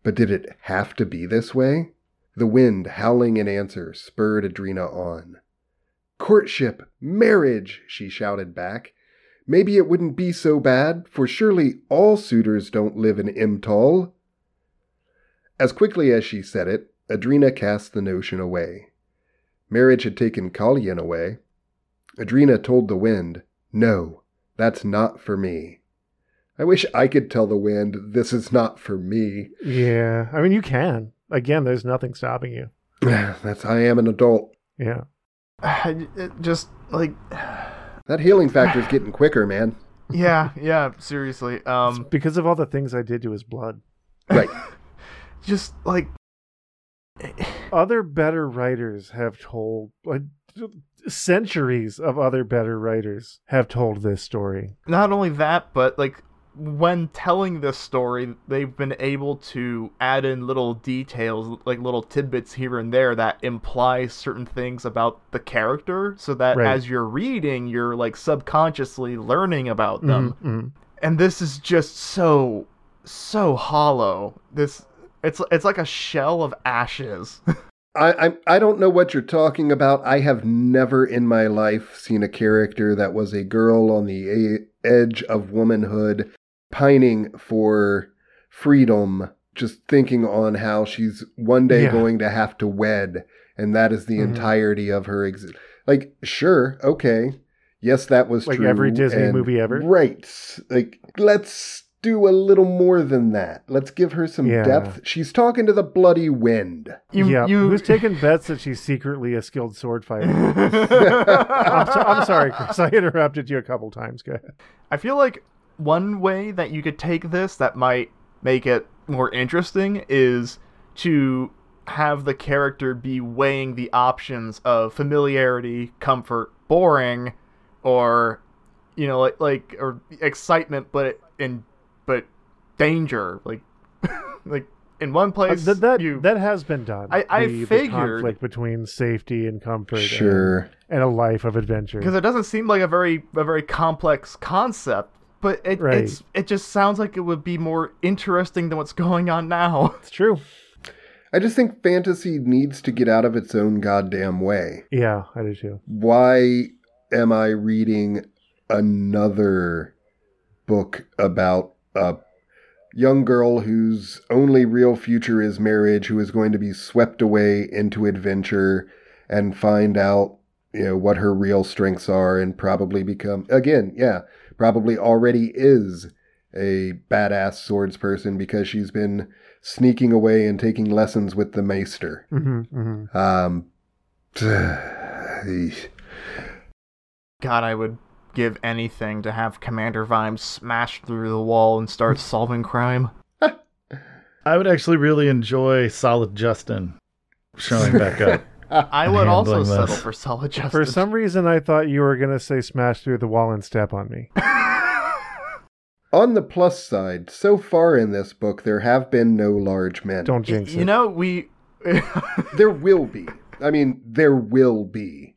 B: But did it have to be this way? The wind, howling in answer, spurred Adrina on. Courtship! Marriage! she shouted back. Maybe it wouldn't be so bad, for surely all suitors don't live in Imtal. As quickly as she said it, Adrina cast the notion away. Marriage had taken Calyin away. Adrina told the wind, No, that's not for me. I wish I could tell the wind, This is not for me.
A: Yeah. I mean, you can. Again, there's nothing stopping you.
B: that's I am an adult.
A: Yeah.
D: It just like,
B: That healing factor is getting quicker, man.
D: yeah, yeah. Seriously. Um,
A: because of all the things I did to his blood.
B: Right.
D: just like
A: Other better writers have told, like, centuries of other better writers have told this story.
D: not only that, but like when telling this story, they've been able to add in little details, like little tidbits here and there that imply certain things about the character, so that
A: Right.
D: as you're reading, you're like subconsciously learning about them.
A: Mhm, mhm.
D: And this is just so, so hollow. This, it's it's like a shell of ashes.
B: I, I I don't know what you're talking about. I have never in my life seen a character that was a girl on the a- edge of womanhood, pining for freedom, just thinking on how she's one day
A: Yeah.
B: going to have to wed, and that is the
A: Mhm.
B: entirety of her exist. Like, sure, okay, yes, that was
A: Like
B: true.
A: every Disney
B: and-
A: movie ever?
B: right? Like, let's do a little more than that. Let's give her some
A: Yeah.
B: depth. She's talking to the bloody wind.
D: You,
A: yeah,
D: you,
A: who's taking bets that she's secretly a skilled sword fighter? I'm, so, I'm sorry, Chris. I interrupted you a couple times. Go ahead.
D: I feel like one way that you could take this that might make it more interesting is to have the character be weighing the options of familiarity, comfort, boring, or you know, like like or excitement, but in but danger, like like in one
A: Uh,
D: place
A: that that,
D: you
A: that has been done.
D: I- I
A: the, the
D: figured-
A: conflict between safety and comfort, and-
B: Sure.
A: and, a life of adventure.
D: because it doesn't seem like a very a very complex concept but it
A: Right.
D: it's it just sounds like it would be more interesting than what's going on now
A: It's true.
B: I just think fantasy needs to get out of its own goddamn way.
A: Yeah, I do too.
B: Why am I reading another book about a young girl whose only real future is marriage, who is going to be swept away into adventure and find out, you know, what her real strengths are and probably become, again, yeah, probably already is a badass swords person because she's been sneaking away and taking lessons with the maester.
A: hmm hmm
B: Um,
D: god i would give anything to have commander vimes smash through the wall and start solving crime
C: I would actually really enjoy Solid Justin showing back up.
D: i would also
C: Handling
D: settle
C: this.
D: for solid justice
A: For some reason, I thought you were gonna say "smash through the wall and step on me."
B: On the plus side, so far in this book, there have been no large men.
A: Don't jinx it.
D: you know we
B: There will be. I mean, there will be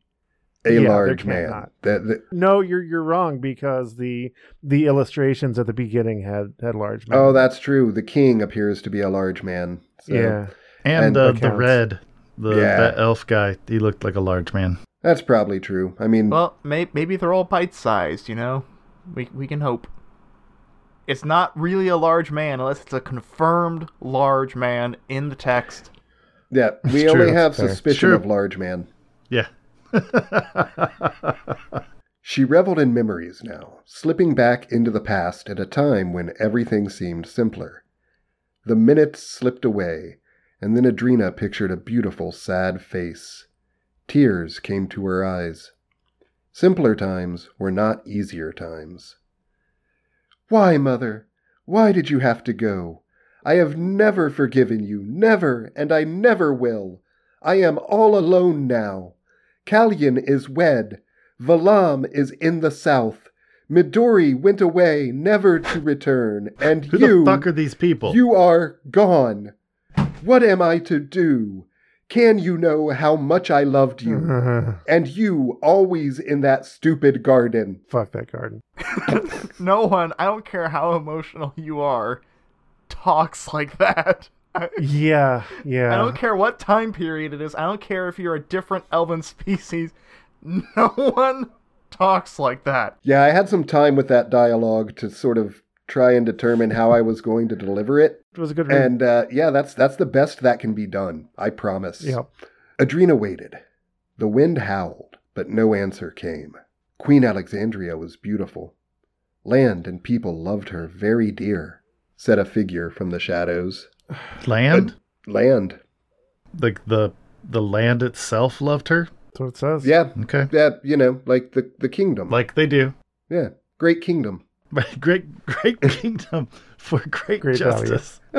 B: a
A: Yeah,
B: large man. That, that-
A: No, you're you're wrong because the the illustrations at the beginning had had large. men.
B: oh, that's true. The king appears to be a large man. So
A: yeah.
C: And,
B: And
C: uh, the red, the
B: Yeah.
C: that elf guy, he looked like a large man.
B: That's probably true. I mean,
D: well may, maybe they're all bite-sized you know we, we can hope it's not really a large man unless it's a confirmed large man in the text
B: yeah, we
C: It's
B: only
C: true.
B: have
A: Fair.
B: suspicion of large man.
C: Yeah.
B: She reveled in memories now, slipping back into the past at a time when everything seemed simpler. The minutes slipped away, and then Adrina pictured a beautiful, sad face. Tears came to her eyes. Simpler times were not easier times. Why, mother? Why did you have to go? I have never forgiven you, never, and I never will. I am all alone now. Calyin is wed. Valam is in the south. Midori went away, never to return, and
C: Who
B: you,
C: the fuck are these people?
B: you are gone. What am I to do? Can you know how much I loved you? And you always in that stupid garden.
A: Fuck that garden.
D: no one, I don't care how emotional you are, talks like that.
A: Yeah, yeah.
D: I don't care what time period it is. I don't care if you're a different elven species. No one talks like that.
B: Yeah, I had some time with that dialogue to sort of try and determine how I was going to deliver it.
A: It was a good read.
B: And uh, yeah, that's that's the best that can be done. I promise.
A: Yep.
B: Adrina waited. The wind howled, but no answer came. Queen Alexandria was beautiful. Land and people loved her very dear, said a figure from the shadows.
C: land?
B: Land.
C: like the the land itself loved her?
A: That's what it says.
B: Yeah,
C: Okay.
B: yeah, you know, like the, the kingdom.
C: Like they do.
B: yeah, great kingdom.
C: My great great kingdom for great,
A: Great
C: justice.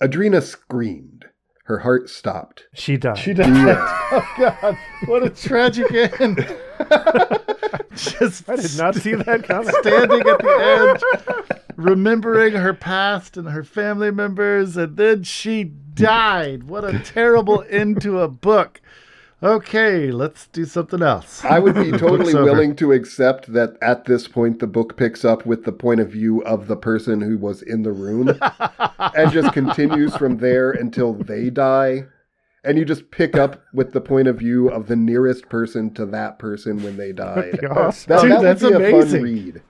B: Adrina screamed. Her heart stopped.
A: She died.
C: She died. oh god, what a tragic end. Just
A: I did not see that coming.
C: standing at the edge, remembering her past and her family members, and then she died. What a terrible end to a book. Okay, let's do something else.
B: I would be totally willing to accept that at this point the book picks up with the point of view of the person who was in the room and just continues from there until they die. And you just pick up with the point of view of the nearest person to that person when they oh died.
A: Be awesome.
B: That,
C: Dude,
B: that would
C: that's
B: be a fun read.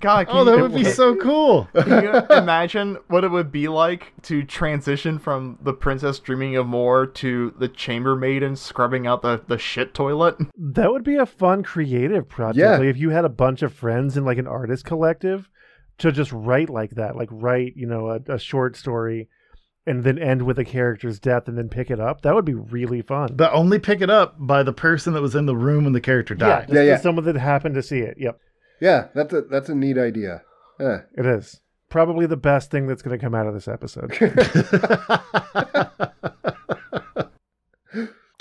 D: God, oh, can
C: Oh,
D: you,
C: that would be so cool.
D: Can you imagine what it would be like to transition from the princess dreaming of more to the chambermaiden scrubbing out the, the shit toilet?
A: That would be a fun creative project.
B: Yeah.
A: Like if you had a bunch of friends in like an artist collective to just write like that, like write, you know, a, a short story and then end with a character's death and then pick it up. That would be really fun.
C: But only pick it up by the person that was in the room when the character died.
A: just
B: Yeah, yeah.
A: someone that happened to see it. Yep,
B: Yeah, that's a that's a neat idea. Yeah.
A: it is. Probably the best thing that's going to come out of this episode.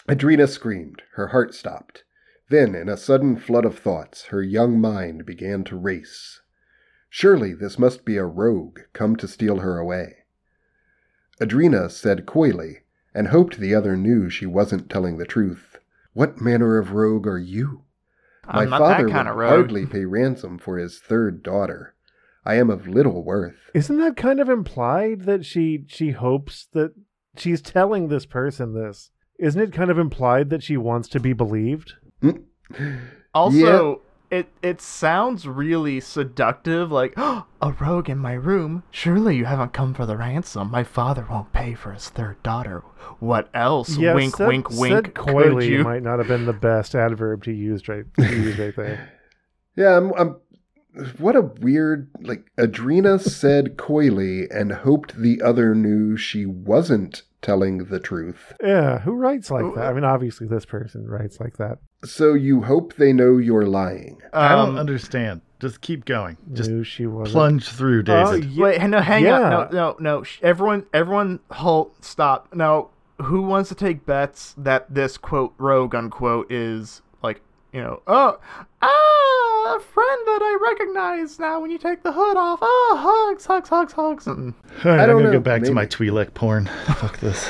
B: Adrina screamed. Her heart stopped. Then, in a sudden flood of thoughts, her young mind began to race. Surely this must be a rogue come to steal her away. Adrina said coyly, and hoped the other knew she wasn't telling the truth. What manner of rogue are you? My
D: I'm not
B: father
D: that kind
B: would
D: of
B: hardly pay ransom for his third daughter. I am of little worth.
A: Isn't that kind of implied that she she hopes that she's telling this person this? Isn't it kind of implied that she wants to be believed? Mm.
D: Also, it it sounds really seductive, like "Oh, a rogue in my room. Surely you haven't come for the ransom. My father won't pay for his third daughter. What else?
A: Yeah,
D: wink,
A: said,
D: wink,
A: said
D: wink. Could
A: coyly
D: you?
A: might not have been the best adverb to use right to use right there.
B: Yeah, I'm, I'm. What a weird. Like, Adrina said coyly and hoped the other knew she wasn't telling the truth.
A: Yeah, who writes like that? I mean, obviously this person writes like that.
B: So you hope they know you're lying.
C: I don't
D: Um,
C: understand. Just keep going. Just
A: Knew she wasn't.
C: plunge through,
A: Oh,
C: David.
A: yeah.
D: Wait, no, hang
A: Yeah.
D: on. No, no, no. Everyone, everyone, halt, stop. Now, who wants to take bets that this quote rogue unquote is like, you know, oh, ah, a friend that I recognize now when you take the hood off. Oh, hugs, hugs, hugs, hugs. And
C: All right,
B: I
C: I'm
B: don't
C: gonna
B: know,
C: go back to my
B: maybe.
C: Twi'lek porn. Fuck this.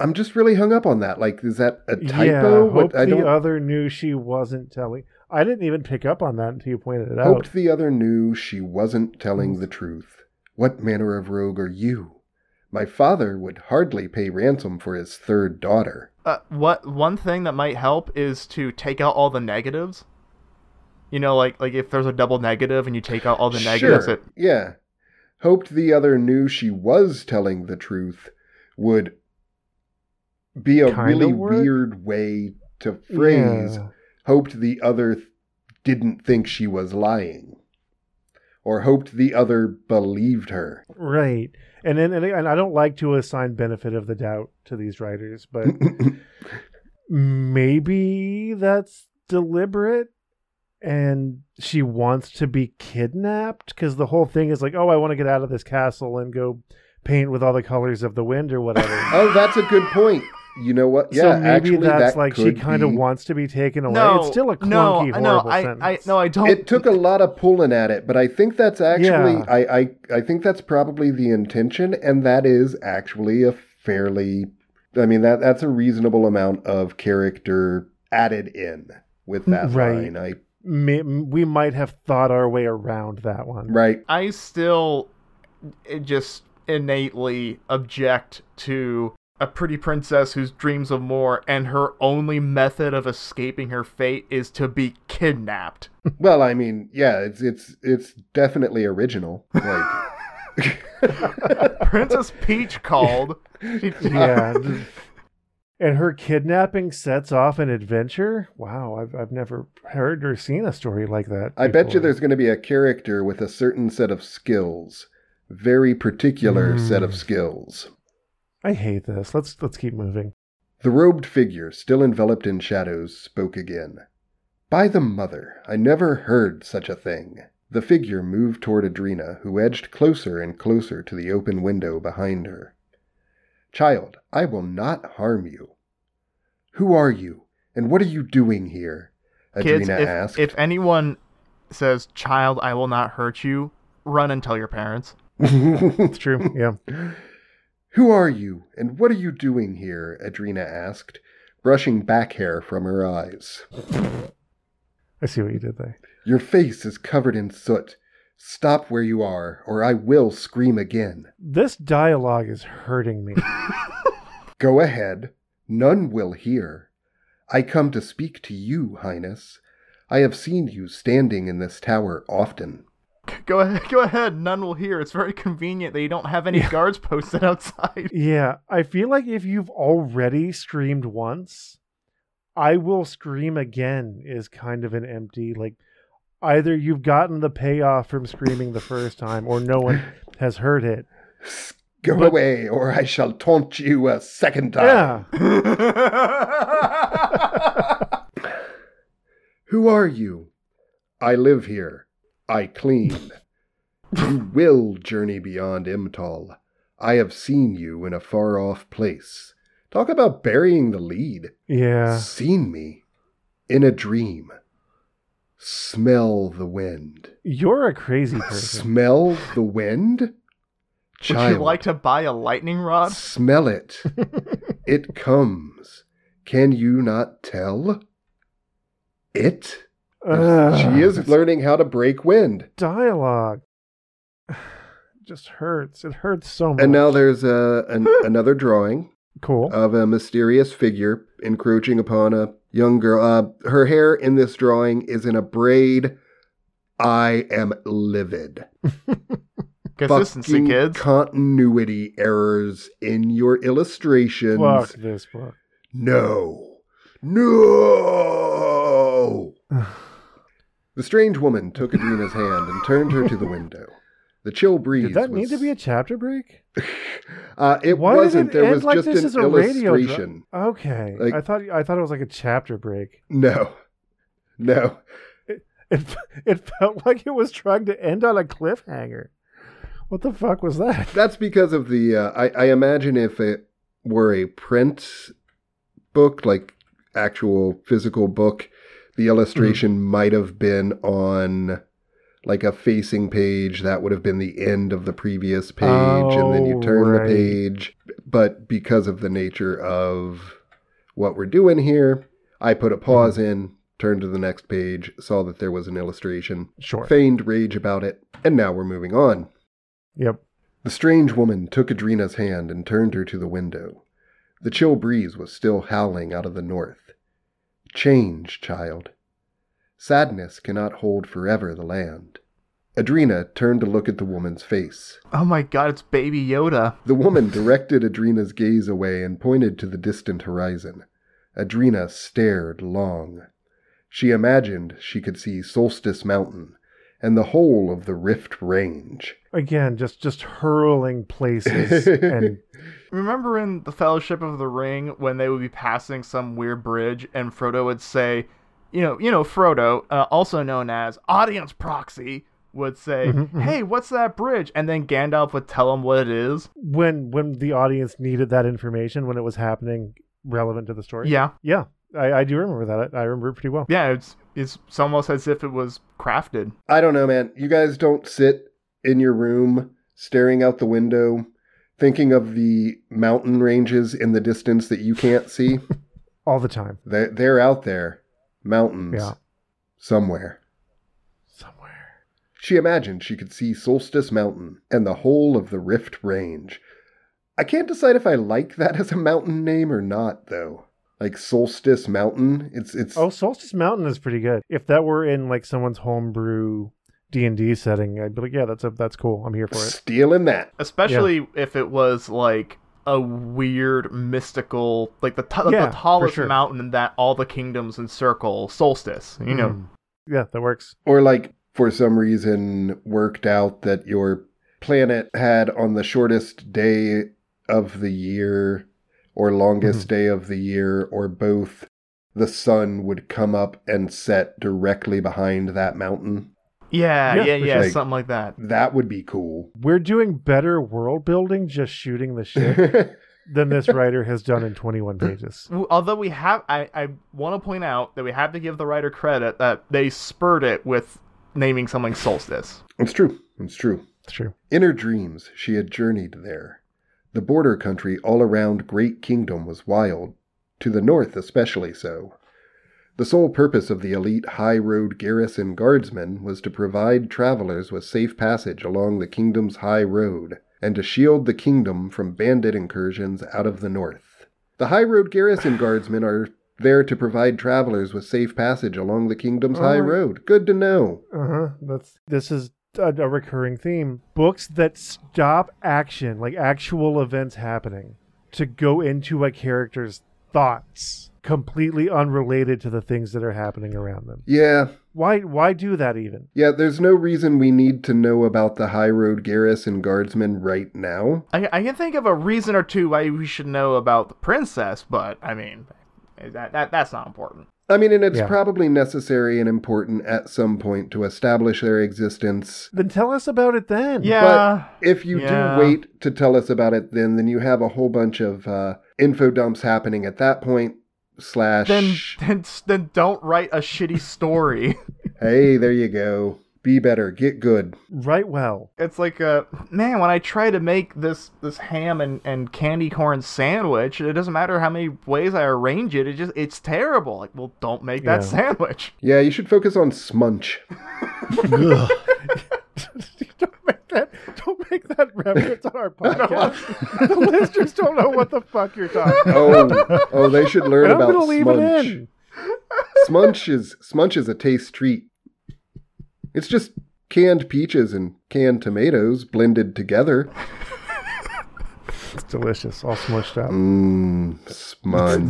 B: I'm just really hung up on that. Like, is that a typo?
A: Yeah,
B: What-
A: hope
B: I
A: the
B: don't.
A: other knew she wasn't telling. I didn't even pick up on that until you pointed it out.
B: hoped the other knew she wasn't telling the truth. What manner of rogue are you? My father would hardly pay ransom for his third daughter.
D: uh, what one thing that might help is to take out all the negatives. You know, like like if there's a double negative and you take out all the negatives,
B: Sure,
D: it
B: yeah. Hoped the other knew she was telling the truth would be a really
A: work?
B: weird way to phrase
A: Yeah.
B: hoped the other th- didn't think she was lying or hoped the other believed her
A: Right. And then and, and I don't like to assign benefit of the doubt to these writers, but maybe that's deliberate and she wants to be kidnapped because the whole thing is like, oh, I want to get out of this castle and go paint with all the colors of the wind or whatever.
B: oh that's a good point you know what yeah
A: so maybe
B: actually
A: that's
B: that
A: like she kind of
B: be-
A: wants to be taken away.
D: no,
A: it's still a clunky,
D: no, no, I,
A: sentence.
D: I, no, I don't.
B: it took a lot of pulling at it but i think that's actually
A: Yeah.
B: I, I i think that's probably the intention and that is actually a fairly i mean that that's a reasonable amount of character added in with that
A: Right.
B: line i
A: May- we might have thought our way around that one.
B: right
D: I still eh, just innately object to a pretty princess whose dreams of more and her only method of escaping her fate is to be kidnapped.
B: well i mean yeah it's it's it's definitely original like
D: Princess Peach called. She-
A: yeah. and her kidnapping sets off an adventure. Wow, I've I've never heard or seen a story like that.
B: I bet you there's going to be a character with a certain set of skills, very particular set of
A: Mm.
B: skills.
A: I hate this. Let's let's keep moving.
B: The robed figure, still enveloped in shadows, spoke again. By the mother, I never heard such a thing. The figure moved toward Adrina, who edged closer and closer to the open window behind her. Child, I will not harm you. Who are you, and what are you doing here?
D: Kids, if,
B: asked.
D: if anyone says, "Child, I will not hurt you," run and tell your parents.
A: It's true. Yeah.
B: Who are you, and what are you doing here? Adrina asked, brushing back hair from her eyes.
A: I see what you did there.
B: Your face is covered in soot. Stop where you are, or I will scream again.
A: This dialogue is hurting me.
B: Go ahead. None will hear. I come to speak to you, Highness. I have seen you standing in this tower often.
D: Go ahead, go ahead. None will hear. It's very convenient that you don't have any guards posted outside.
A: Yeah, I feel like if you've already screamed once, I will scream again is kind of an empty like either you've gotten the payoff from screaming the first time or no one has heard it.
B: Go
A: But-
B: away, or I shall taunt you a second time.
A: Yeah.
B: Who are you? I live here. I clean. you will journey beyond Imtal. I have seen you in a far off place. Talk about burying the lead.
A: Yeah.
B: Seen me in a dream. Smell the wind.
A: You're a crazy person.
B: Smell the wind?
D: Would you like to buy a lightning rod?
B: smell it. it comes. Can you not tell? It? She is learning how to break wind.
A: dialogue. Just hurts. It hurts so much.
B: And now there's a, an, another drawing
A: cool.
B: of a mysterious figure encroaching upon a young girl. Uh, her hair in this drawing is in a braid. I am livid.
D: Consistency,
B: Fucking
D: kids.
B: Continuity errors in your illustrations.
A: Fuck this book.
B: No. No. The strange woman took Adrina's hand and turned her to the window. The chill breeze.
A: Did that
B: was...
A: need to be a chapter break?
B: uh, it
A: Why
B: wasn't.
A: it
B: there was
A: like
B: just
A: this
B: an
A: as a radio dra-
B: illustration.
A: Okay.
B: Like-
A: I thought I thought it was like a chapter break.
B: No. No.
A: It it felt like it was trying to end on a cliffhanger. What the fuck was that?
B: That's because of the. Uh, I, I imagine if it were a print book, like actual physical book, the illustration
A: Mm-hmm.
B: might have been on like a facing page. That would have been the end of the previous page, and then you
A: Oh,
B: turn
A: right.
B: the page. But because of the nature of what we're doing here, I put a pause
A: Mm-hmm.
B: in, turned to the next page, saw that there was an illustration,
A: Sure.
B: feigned rage about it, and now we're moving on.
A: Yep.
B: The strange woman took Adrina's hand and turned her to the window. The chill breeze was still howling out of the north. Change, child. Sadness cannot hold forever the land. Adrina turned to look at the woman's face.
D: Oh my god, it's Baby Yoda.
B: The woman directed Adrina's gaze away and pointed to the distant horizon. Adrina stared long. She imagined she could see Solstice Mountain and the whole of the Rift Range.
A: Again, just just hurling places and
D: Remember in the Fellowship of the Ring when they would be passing some weird bridge and Frodo would say, you know, you know, Frodo, uh, also known as Audience Proxy, would say,
A: Mhm, mhm.
D: "Hey, what's that bridge?" And then Gandalf would tell him what it is.
A: when when the audience needed that information when it was happening relevant to the story.
D: Yeah,
A: Yeah. I, I do remember that. I, I remember it pretty well.
D: yeah, it's it's it's almost as if it was crafted.
B: I don't know, man. You guys don't sit in your room staring out the window, thinking of the mountain ranges in the distance that you can't see.
A: All the time.
B: they're, they're out there, mountains,
A: Yeah.
B: somewhere.
A: Somewhere.
B: She imagined she could see Solstice Mountain and the whole of the Rift Range. I can't decide if I like that as a mountain name or not, though. Like Solstice Mountain, it's it's
A: Oh, Solstice Mountain is pretty good. If that were in like someone's homebrew D and D setting, I'd be like, yeah, that's a, that's cool. I'm here for it.
B: stealing that.
D: Especially if it was like a weird mystical, like the, t-
A: Yeah,
D: the tallest
A: sure.
D: mountain that all the kingdoms encircle, solstice. You know,
A: Mm. Yeah, that works.
B: Or like for some reason worked out that your planet had on the shortest day of the year or longest
A: Mm-hmm.
B: day of the year or both the sun would come up and set directly behind that mountain.
D: Yeah,
A: Yeah,
D: yeah, yeah,
B: sure.
D: something like that.
B: That would be cool.
A: We're doing better world building just shooting the shit than this writer has done in 21 pages.
D: Although we have, I, I want to point out that we have to give the writer credit that they spurred it with naming something solstice.
B: it's true. It's true.
A: It's true.
B: In her dreams, she had journeyed there. The border country all around Great Kingdom was wild, to the north especially so. The sole purpose of the elite high road garrison guardsmen was to provide travelers with safe passage along the kingdom's high road, and to shield the kingdom from bandit incursions out of the north. The high road garrison guardsmen are there to provide travelers with safe passage along the kingdom's high
A: Oh.
B: road. Good to know.
A: Uh huh. That's this is a, a recurring theme. Books that stop action, like actual events happening, to go into a character's thoughts, completely unrelated to the things that are happening around them.
B: Yeah,
A: Why? Why do that even?
B: yeah, there's no reason we need to know about the high road garrison guardsmen right now.
D: I, I can think of a reason or two why we should know about the princess, but I mean, that, that that's not important.
B: I mean, and it's
A: Yeah.
B: probably necessary and important at some point to establish their existence.
A: Then tell us about it then.
D: Yeah.
B: If you
D: Yeah.
B: do wait to tell us about it, then then you have a whole bunch of uh, info dumps happening at that point. Slash,
D: then then then don't write a shitty story.
B: hey, there you go. Be better, get good.
A: Right. Well.
D: It's like uh man, when I try to make this this ham and, and candy corn sandwich, it doesn't matter how many ways I arrange it, it just it's terrible. Like, well, don't make that
A: Yeah.
D: sandwich.
B: Yeah, you should focus on smunch.
C: Ugh.
A: don't make that. Don't make that reference on our podcast. the listeners don't know what the fuck you're talking. Oh, about.
B: Oh, oh, they should learn
A: And I'm
B: about
A: gonna leave it in.
B: Smudge is smudge is a taste treat. It's just canned peaches and canned tomatoes blended together.
A: It's delicious, all smushed up.
B: Mmm,
C: It's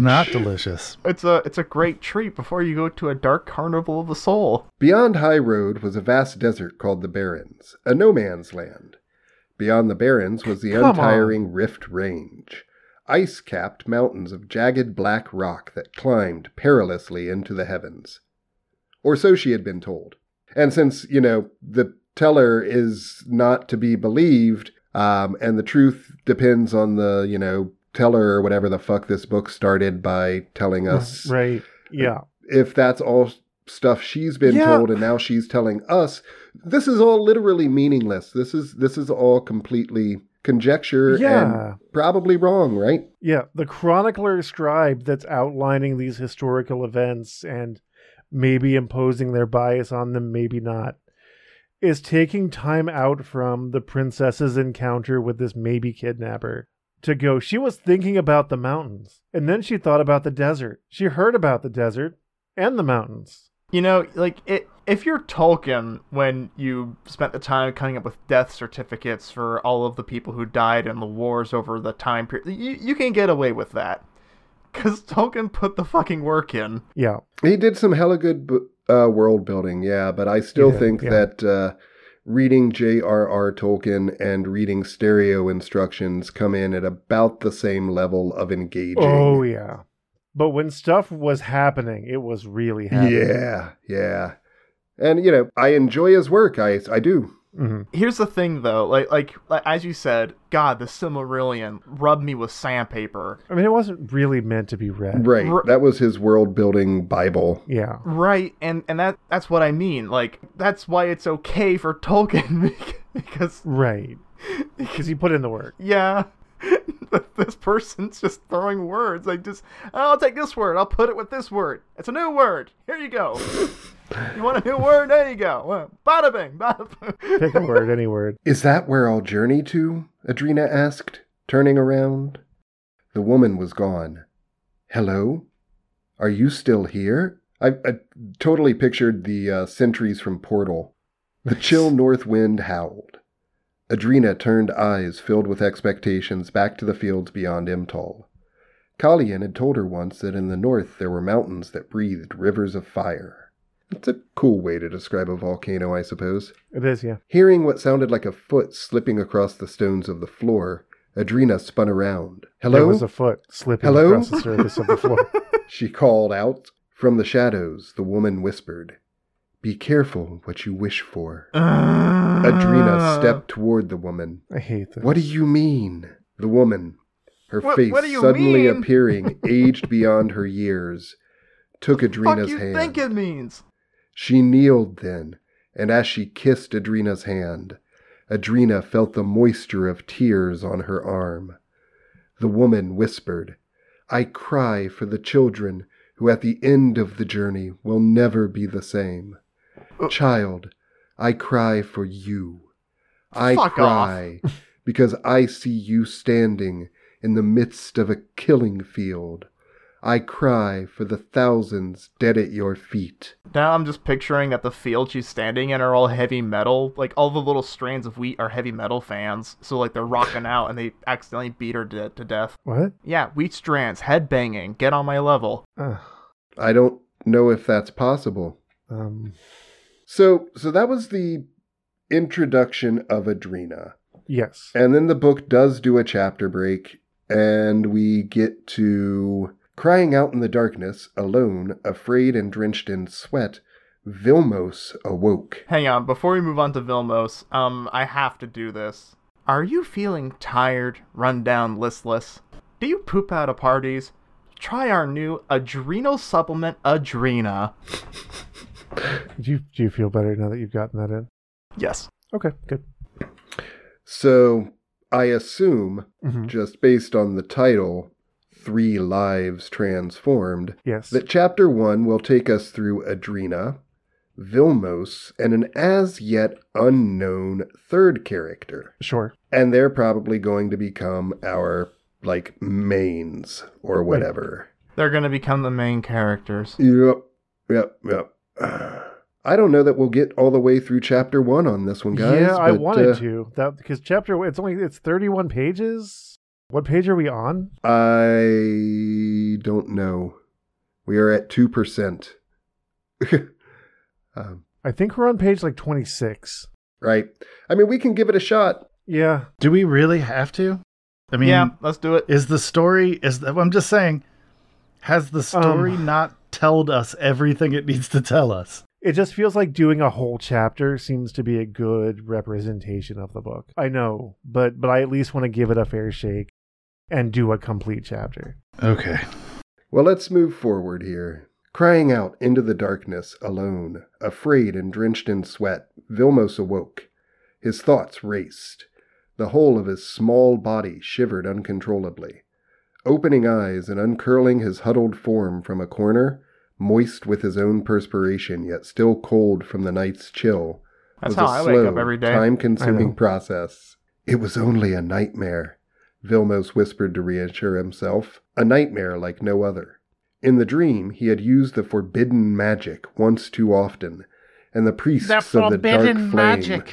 C: not delicious.
D: It's a it's a great treat before you go to a dark carnival of the soul.
B: Beyond High Road was a vast desert called the Barrens, a no man's land. Beyond the Barrens was the
A: Come on.
B: untiring Rift Range, ice capped mountains of jagged black rock that climbed perilously into the heavens. Or so she had been told. And since, you know, the teller is not to be believed, um, and the truth depends on the, you know, teller or whatever the fuck this book started by telling us
A: Right. Yeah.
B: if that's all stuff she's been
A: Yeah.
B: told and now she's telling us this is all literally meaningless this is this is all completely conjecture
A: Yeah.
B: and probably wrong right
A: Yeah. The chronicler scribe that's outlining these historical events and maybe imposing their bias on them, maybe not, is taking time out from the princess's encounter with this maybe kidnapper to go. She was thinking about the mountains and then she thought about the desert. She heard about the desert and the mountains.
D: You know, like it, if you're Tolkien, when you spent the time coming up with death certificates for all of the people who died in the wars over the time period, you, you can get away with that. Because Tolkien put the fucking work in.
A: Yeah.
B: he did some hella good bu- uh, world building yeah but i still
A: Yeah,
B: think
A: yeah.
B: that uh, reading j.r.r tolkien and reading stereo instructions come in at about the same level of engaging
A: Oh, yeah. But when stuff was happening, it was really happening.
B: yeah yeah and you know i enjoy his work i i do
A: hmm
D: Here's the thing, though, like, like, like as you said, God, the Silmarillion rubbed me with sandpaper.
A: I mean, it wasn't really meant to be read.
B: right
D: R-
B: that was his world building bible
A: Yeah.
D: Right, and and that that's what I mean. Like, that's why it's okay for Tolkien because
A: Right. Because he put in the work.
D: yeah. this person's just throwing words. Like just, I'll take this word. I'll put it with this word. It's a new word. Here you go. you want a new word? There you go. Well, bada bing, bada boom.
A: Pick a word, any word.
B: Is that where I'll journey to? Adrina asked, turning around. The woman was gone. Hello? Are you still here? I, I totally pictured the uh, sentries from Portal. The chill north wind howled. Adrina turned eyes filled with expectations back to the fields beyond Imtal. Calyin had told her once that in the north there were mountains that breathed rivers of fire. It's a cool way to describe a volcano, I suppose.
A: It is, yeah.
B: Hearing what sounded like a foot slipping across the stones of the floor, Adrina spun around.
A: There
B: Hello?
A: was a foot slipping
B: Hello?
A: across the surface of the floor.
B: She called out. From the shadows, the woman whispered, Be careful what you wish for. Adrina ah. stepped toward the woman.
A: I hate this.
B: What do you mean? The woman, her
D: What-
B: face
D: what
B: suddenly
D: mean?
B: appearing, aged beyond her years, took
D: Fuck
B: Adrina's
D: you
B: hand.
D: think it means?
B: She kneeled then, and as she kissed Adrina's hand, Adrina felt the moisture of tears on her arm. The woman whispered, I cry for the children who at the end of the journey will never be the same.
D: Uh.
B: Child, I cry for you. I
D: Fuck
B: cry because I see you standing in the midst of a killing field. I cry for the thousands dead at your feet.
D: Now I'm just picturing that the field she's standing in are all heavy metal. Like all the little strands of wheat are heavy metal fans. So like they're rocking out and they accidentally beat her to, to death.
A: What?
D: Yeah, wheat strands, head banging, get on my level.
A: Uh,
B: I don't know if that's possible.
A: um,
B: So, so that was the introduction of Adrina.
A: yes.
B: And then the book does do a chapter break, and we get to crying out in the darkness, alone, afraid and drenched in sweat. Vilmos awoke.
D: Hang on, before we move on to Vilmos, um, I have to do this. Are you feeling tired, run down, listless? Do you poop out of parties? Try our new adrenal supplement, Adrena.
A: Do you, do you feel better now that you've gotten that in?
D: Yes.
A: Okay, good.
B: So, I assume,
A: hmm
B: just based on the title, Three Lives Transformed,
A: Yes.
B: that chapter one will take us through Adrina, Vilmos, and an as yet unknown third character.
A: sure.
B: And they're probably going to become our, like, mains or whatever.
D: They're gonna become the main characters.
B: Yep, yep, yep. I don't know that we'll get all the way through chapter one on this one, guys.
A: yeah, I wanted
B: uh,
A: to that because chapter it's only it's thirty one pages. What page are we on?
B: I don't know. We are at 2%. um,
A: I think we're on page like twenty six.
B: right. I mean, we can give it a shot.
A: Yeah.
C: Do we really have to? I mean,
D: yeah, let's do it.
C: is the story is the, I'm just saying has the story
A: Um,
C: not told us everything it needs to tell us?
A: It just feels like doing a whole chapter seems to be a good representation of the book. I know, but but I at least want to give it a fair shake and do a complete chapter.
C: Okay.
B: Well, let's move forward here. Crying out into the darkness, alone, afraid and drenched in sweat, Vilmos awoke. His thoughts raced. The whole of his small body shivered uncontrollably. Opening eyes and uncurling his huddled form from a corner, moist with his own perspiration yet still cold from the night's chill,
D: That's
B: was
D: how
B: a
D: I
B: slow,
D: wake up every day.
B: Time-consuming process. It was only a nightmare, Vilmos whispered to reassure himself. A nightmare like no other. In the dream, he had used the forbidden magic once too often, and the priests of the dark flame.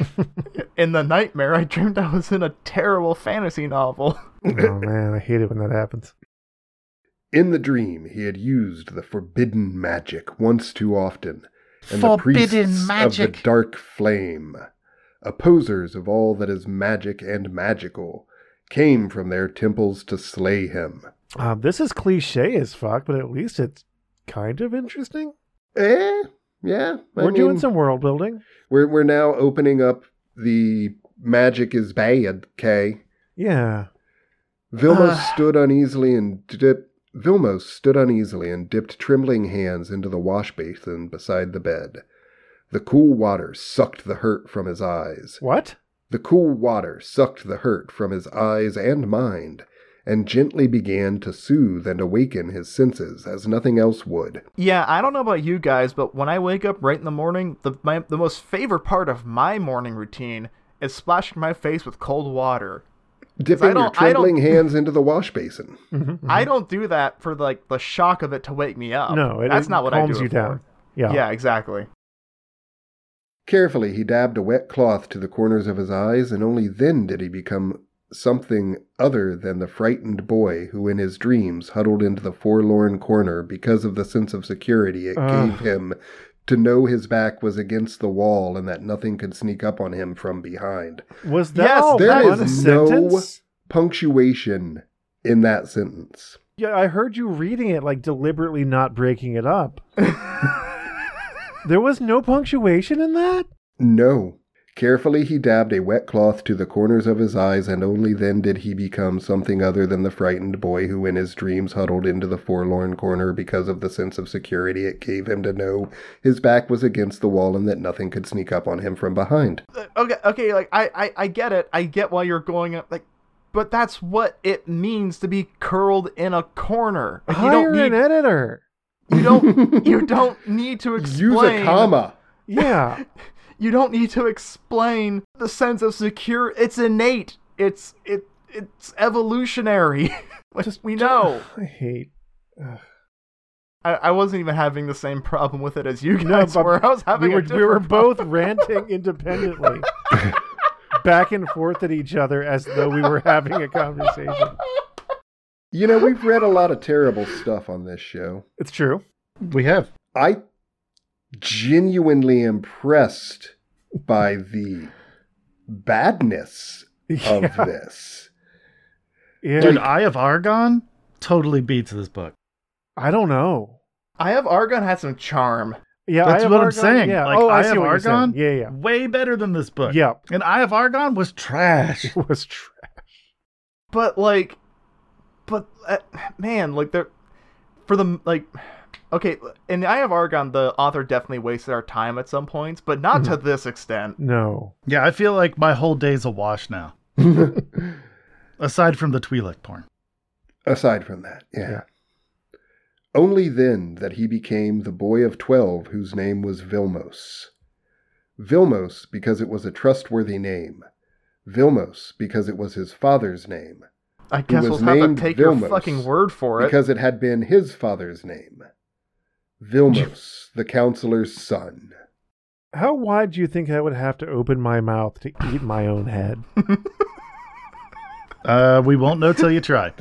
D: In the nightmare, I dreamed I was in a terrible fantasy novel.
A: oh man, I hate it when that happens.
B: In the dream, he had used the forbidden magic once too often, and the
C: Forbidden
B: priests of the dark flame, opposers of all that is magic and magical, came from their temples to slay him.
A: Um, this is cliche as fuck, but at least it's kind of interesting.
B: Eh, yeah. I
A: We're doing some world building.
B: We're we're now opening up the magic is bad. Okay.
A: Yeah.
B: Vilmos
C: Uh.
B: stood uneasily and dipped. Vilmos stood uneasily and dipped trembling hands into the wash basin beside the bed. The cool water sucked the hurt from his eyes.
A: What?
B: The cool water sucked the hurt from his eyes and mind, and gently began to soothe and awaken his senses as nothing else would.
D: Yeah, I don't know about you guys, but when I wake up right in the morning, the my, the most favorite part of my morning routine is splashing my face with cold water.
B: Dipping your
D: don't- I don't-
B: trembling hands into the wash basin.
A: Mhm,
D: I
A: mhm.
D: don't do that for like the shock of it to wake me up.
A: No, it,
D: that's
A: it
D: not what I
A: calms
D: do
A: you
D: it
A: down.
D: for.
A: Yeah.
D: Yeah, exactly.
B: Carefully, he dabbed a wet cloth to the corners of his eyes, and only then did he become something other than the frightened boy who, in his dreams, huddled into the forlorn corner because of the sense of security it
A: Ugh.
B: gave him to know his back was against the wall and that nothing could sneak up on him from behind.
A: Was that
D: Yes,
A: all
B: there
A: one
B: is no-
A: sentence?
B: Punctuation in that sentence.
A: Yeah, I heard you reading it like deliberately not breaking it up. there was no punctuation in that?
B: No. Carefully, he dabbed a wet cloth to the corners of his eyes, and only then did he become something other than the frightened boy who, in his dreams, huddled into the forlorn corner because of the sense of security it gave him to know his back was against the wall and that nothing could sneak up on him from behind.
D: Uh, Okay, okay, like I, I, I get it. I get why you're going up, like, but that's what it means to be curled in a corner. Like, you
A: Hire
D: don't
A: an editor.
D: you don't, you don't need to explain.
B: Use a comma.
A: Yeah.
D: You don't need to explain the sense of secure. It's innate. It's it. It's evolutionary. Like,
A: Just-
D: we know.
A: I hate. ugh.
D: I, I wasn't even having the same problem with it as you
A: No,
D: guys
A: but
D: were. I was having
A: we
D: a
A: were we were both ranting independently, back and forth at each other as though we were having a conversation.
B: You know, we've read a lot of terrible stuff on this show.
A: It's true.
C: We have.
B: I genuinely impressed by the badness of
A: Yeah.
B: this.
A: Yeah.
C: Dude, Eye of Argon totally beats this book.
A: I don't know.
D: I have Argon had some charm.
A: Yeah,
C: That's
A: Eye of
C: what I'm saying.
A: Yeah.
C: Like,
A: oh, I
C: Eye
A: see
C: of
A: what you're saying.
C: Argon?
A: Yeah, yeah.
C: Way better than this book.
A: Yeah.
C: And Eye of Argon was trash.
A: It was trash.
D: But like, but uh, man, like they're for the like. Okay, in the Eye of Argon, the author definitely wasted our time at some points, but not to mm-hmm. this extent.
A: No.
C: Yeah, I feel like my whole day's a wash now. Aside from the Twi'lek porn.
B: Aside from that, yeah.
A: Yeah.
B: Only then that he became the boy of twelve whose name was Vilmos. Vilmos because it was a trustworthy name. Vilmos because it was his father's name.
D: I guess
B: was
D: we'll have to
B: named
D: take your fucking word for it.
B: Because it had been his father's name. Vilmos, the counselor's son.
A: How wide do you think I would have to open my mouth to eat my own head?
C: Uh, we won't know till you try.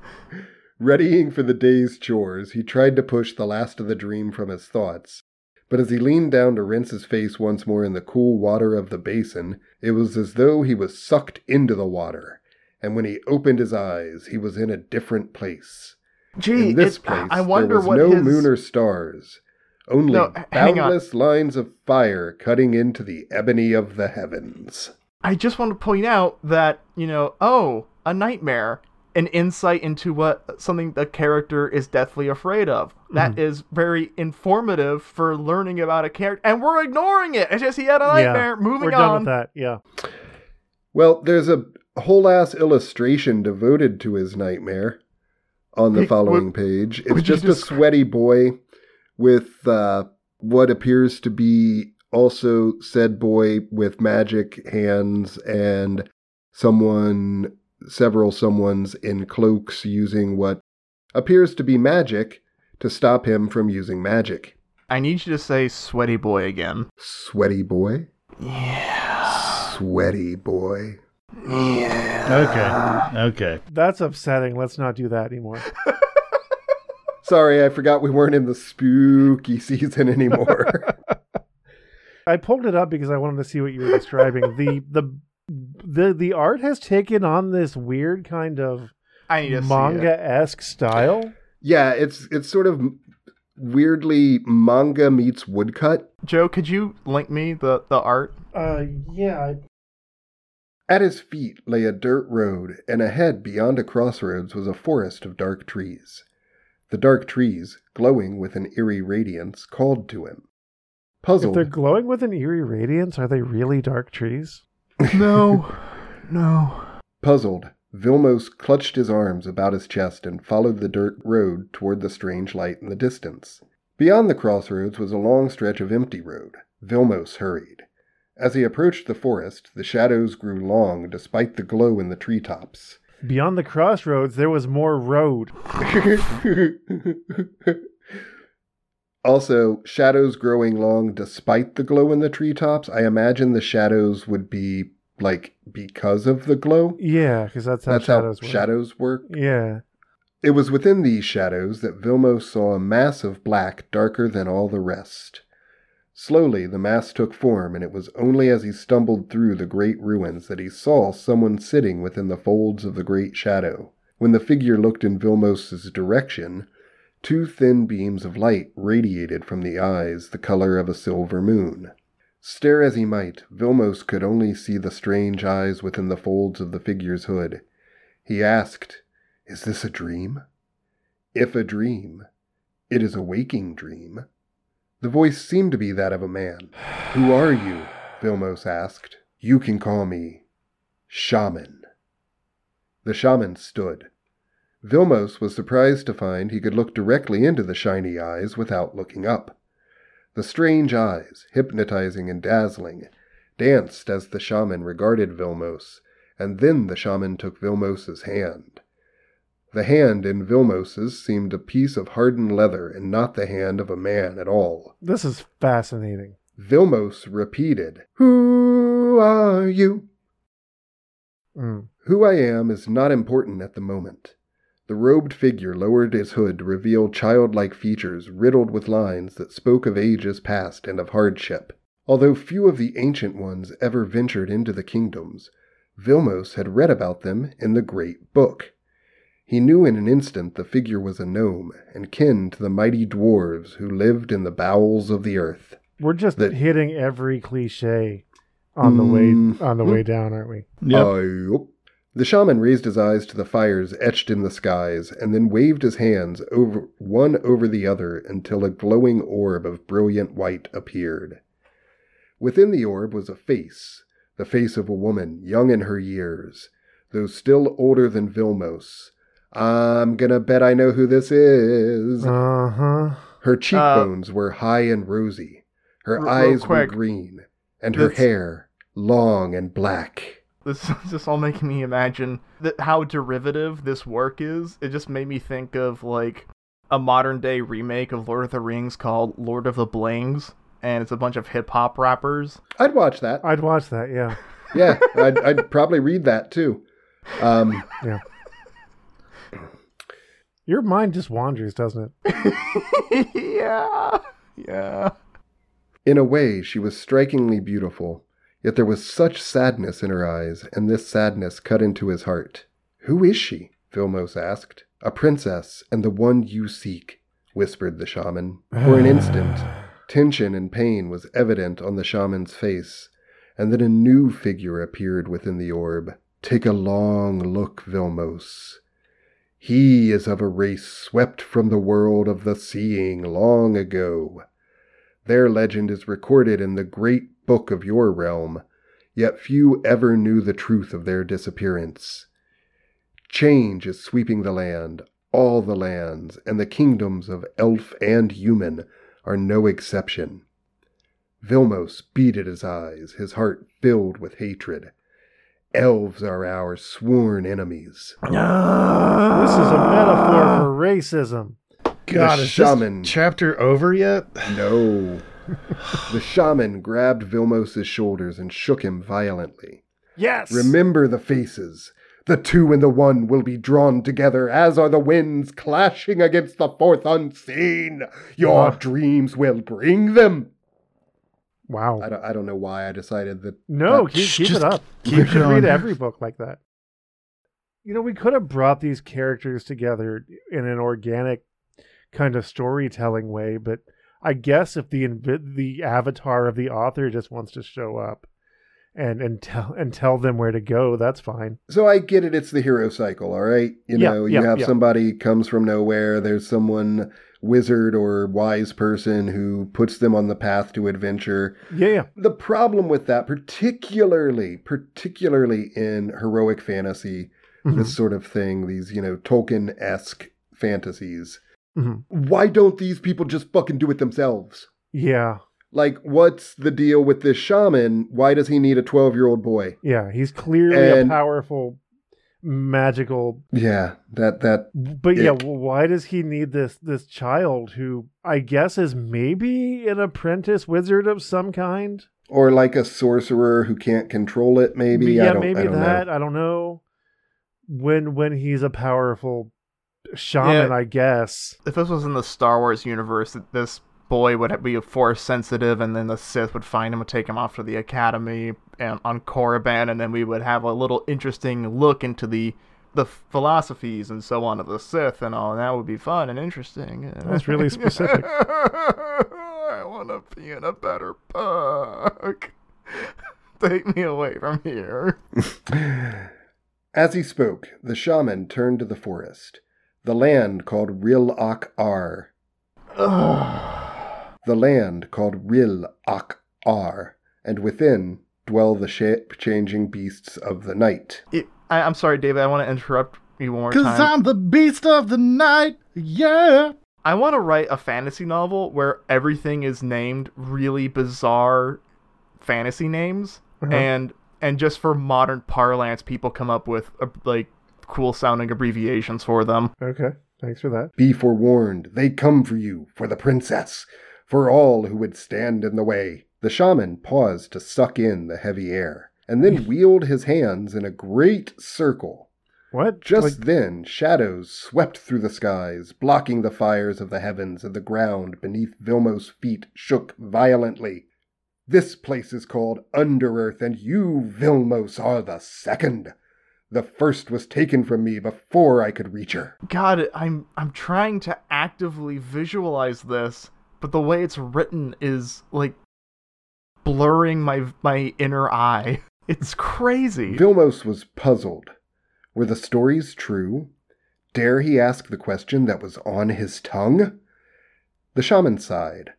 B: Readying for the day's chores, he tried to push the last of the dream from his thoughts. But as he leaned down to rinse his face once more in the cool water of the basin, it was as though he was sucked into the water. And when he opened his eyes, he was in a different place.
D: Gee,
B: in this
D: it-
B: place,
D: I wonder
B: there was
D: what
B: no
D: his
B: moon or stars, only
D: No, h- hang on.
B: lines of fire cutting into the ebony of the heavens.
D: I just want to point out that, you know, oh, a nightmare, an insight into what something the character is deathly afraid of. That
A: Mm-hmm.
D: is very informative for learning about a character, and we're ignoring it. It's just he had a nightmare. Moving
A: We're done
D: on.
A: with that. Yeah.
B: Well, there's a whole ass illustration devoted to his nightmare on the following page. It's just a sweaty boy with uh, what appears to be also said boy with magic hands and someone, several someones in cloaks using what appears to be magic to stop him from using magic.
D: I need you to say "sweaty boy" again.
B: Sweaty boy?
D: Yeah.
B: Sweaty boy.
C: Okay. Okay.
A: That's upsetting. Let's not do that anymore.
B: Sorry, I forgot we weren't in the spooky season anymore.
A: I pulled it up because I wanted to see what you were describing. the the the the art has taken on this weird kind of
D: I need to see it.
A: manga esque style.
B: yeah, it's it's sort of weirdly manga meets woodcut.
D: Joe, could you link me the the art?
A: Uh, yeah.
B: At his feet lay a dirt road, and ahead beyond a crossroads was a forest of dark trees. The dark trees, glowing with an eerie radiance, called to him. Puzzled.
A: If they're glowing with an eerie radiance, are they really dark trees?
D: No, no.
B: puzzled, Vilmos clutched his arms about his chest and followed the dirt road toward the strange light in the distance. Beyond the crossroads was a long stretch of empty road. Vilmos hurried. As he approached the forest, the shadows grew long despite the glow in the treetops.
A: Beyond the crossroads, there was more road.
B: also, shadows growing long despite the glow in the treetops. I imagine the shadows would be like because of the glow.
A: Yeah, because that's how
B: That's
A: shadows
B: how
A: work.
B: shadows work.
A: Yeah.
B: It was within these shadows that Vilmos saw a mass of black darker than all the rest. Slowly, the mass took form, and it was only as he stumbled through the great ruins that he saw someone sitting within the folds of the great shadow. When the figure looked in Vilmos's direction, two thin beams of light radiated from the eyes the color of a silver moon. Stare as he might, Vilmos could only see the strange eyes within the folds of the figure's hood. He asked, Is this a dream? If a dream, it is a waking dream. The voice seemed to be that of a man. Who are you? Vilmos asked. You can call me Shaman. The shaman stood. Vilmos was surprised to find he could look directly into the shiny eyes without looking up. The strange eyes, hypnotizing and dazzling, danced as the shaman regarded Vilmos, and then the shaman took Vilmos's hand. The hand in Vilmos's seemed a piece of hardened leather and not the hand of a man at all.
A: This is fascinating.
B: Vilmos repeated, Who are you?
A: Mm.
B: Who I am is not important at the moment. The robed figure lowered his hood to reveal childlike features riddled with lines that spoke of ages past and of hardship. Although few of the ancient ones ever ventured into the kingdoms, Vilmos had read about them in the Great Book. He knew in an instant the figure was a gnome and kin to the mighty dwarves who lived in the bowels of the earth.
A: We're just
B: That-
A: hitting every cliche on the way
B: Mm.
A: on the way down, aren't we?
C: Yep.
B: Uh, yup. The shaman raised his eyes to the fires etched in the skies, and then waved his hands over one over the other until a glowing orb of brilliant white appeared. Within the orb was a face, the face of a woman, young in her years, though still older than Vilmos. I'm gonna bet I know who this is.
A: Uh huh.
B: Her cheekbones were high and rosy. Her
D: R-
B: eyes were green, and her hair long and black.
D: This is just all making me imagine that how derivative this work is. It just made me think of like a modern day remake of Lord of the Rings called Lord of the Blings, and it's a bunch of hip hop rappers.
B: I'd watch that.
A: I'd watch that. Yeah.
B: Yeah, I'd, I'd probably read that too. Um,
A: Yeah. Your mind just wanders, doesn't it?
D: yeah, yeah.
B: in a way, she was strikingly beautiful, yet there was such sadness in her eyes, and this sadness cut into his heart. Who is she? Vilmos asked. A princess, and the one you seek, whispered the shaman. For an instant, tension and pain was evident on the shaman's face, and then a new figure appeared within the orb. Take a long look, Vilmos. He is of a race swept from the world of the seeing long ago. Their legend is recorded in the great book of your realm, yet few ever knew the truth of their disappearance. Change is sweeping the land, all the lands, and the kingdoms of elf and human are no exception. Vilmos beat at his eyes, his heart filled with hatred. Elves are our sworn enemies.
A: This is a metaphor for racism.
C: God,
B: the
C: is
B: shaman-
C: this chapter over yet?
B: No. the shaman grabbed Vilmos's shoulders and shook him violently.
A: Yes.
B: Remember the faces. The two and the one will be drawn together, as are the winds clashing against the fourth unseen. Your
A: Ah.
B: dreams will bring them.
A: Wow.
B: I don't, I don't know why I decided that.
A: No,
B: that-
A: keep, keep it up.
C: keep
A: you should read every book like that. You know, we could have brought these characters together in an organic kind of storytelling way, but I guess if the invi- the avatar of the author just wants to show up and and tell and tell them where to go, that's fine.
B: So I get it. It's the hero cycle, all right. You
A: Yeah,
B: know,
A: yeah,
B: you have
A: yeah.
B: somebody comes from nowhere. There's someone wizard or wise person who puts them on the path to adventure.
A: Yeah, yeah.
B: The problem with that, particularly, particularly in heroic fantasy,
A: Mhm,
B: this sort of thing, these you know Tolkien esque fantasies.
A: mhm.
B: Why don't these people just fucking do it themselves?
A: Yeah,
B: Like, what's the deal with this shaman? Why does he need a twelve year old boy?
A: yeah. He's clearly
B: And-
A: a powerful, magical.
B: Yeah, that that
A: But yeah,
B: Ick.
A: well, why does he need this this child who I guess is maybe an apprentice wizard of some kind?
B: or like a sorcerer who can't control it. Maybe
A: yeah,
B: I don't.
A: maybe
B: I don't
A: that.
B: Know.
A: I don't know. When when he's a powerful shaman,
D: Yeah.
A: I guess.
D: If this was in the Star Wars universe, this boy would be a force sensitive, and then the Sith would find him and take him off to the academy and on Korriban, and then we would have a little interesting look into the the philosophies and so on of the Sith, and all And that would be fun and interesting.
A: That's really specific.
D: I want to be in a better book. Take me away from here.
B: As he spoke, the shaman turned to the forest, the land called Ril Ak Ar, the land called Ril Ak Ar, and within dwell the shape-changing beasts of the night.
D: It, I, I'm sorry, David. I want to interrupt you one more
C: Cause
D: time.
C: I'm the beast of the night. Yeah.
D: I want to write a fantasy novel where everything is named really bizarre fantasy names,
A: Uh-huh.
D: and and just for modern parlance, people come up with uh, like cool sounding abbreviations for them.
A: Okay, thanks for that.
B: Be forewarned, they come for you, for the princess, for all who would stand in the way. The shaman paused to suck in the heavy air, and then wheeled his hands in a great circle.
A: What?
B: Just
A: Like,
B: then, shadows swept through the skies, blocking the fires of the heavens, and the ground beneath Vilmos' feet shook violently. This place is called Underearth, and you, Vilmos, are the second. The first was taken from me before I could reach her.
D: God, I'm I'm trying to actively visualize this, but the way it's written is like blurring my my inner eye. It's crazy.
B: Vilmos was puzzled. Were the stories true? Dare he ask the question that was on his tongue? The shaman sighed.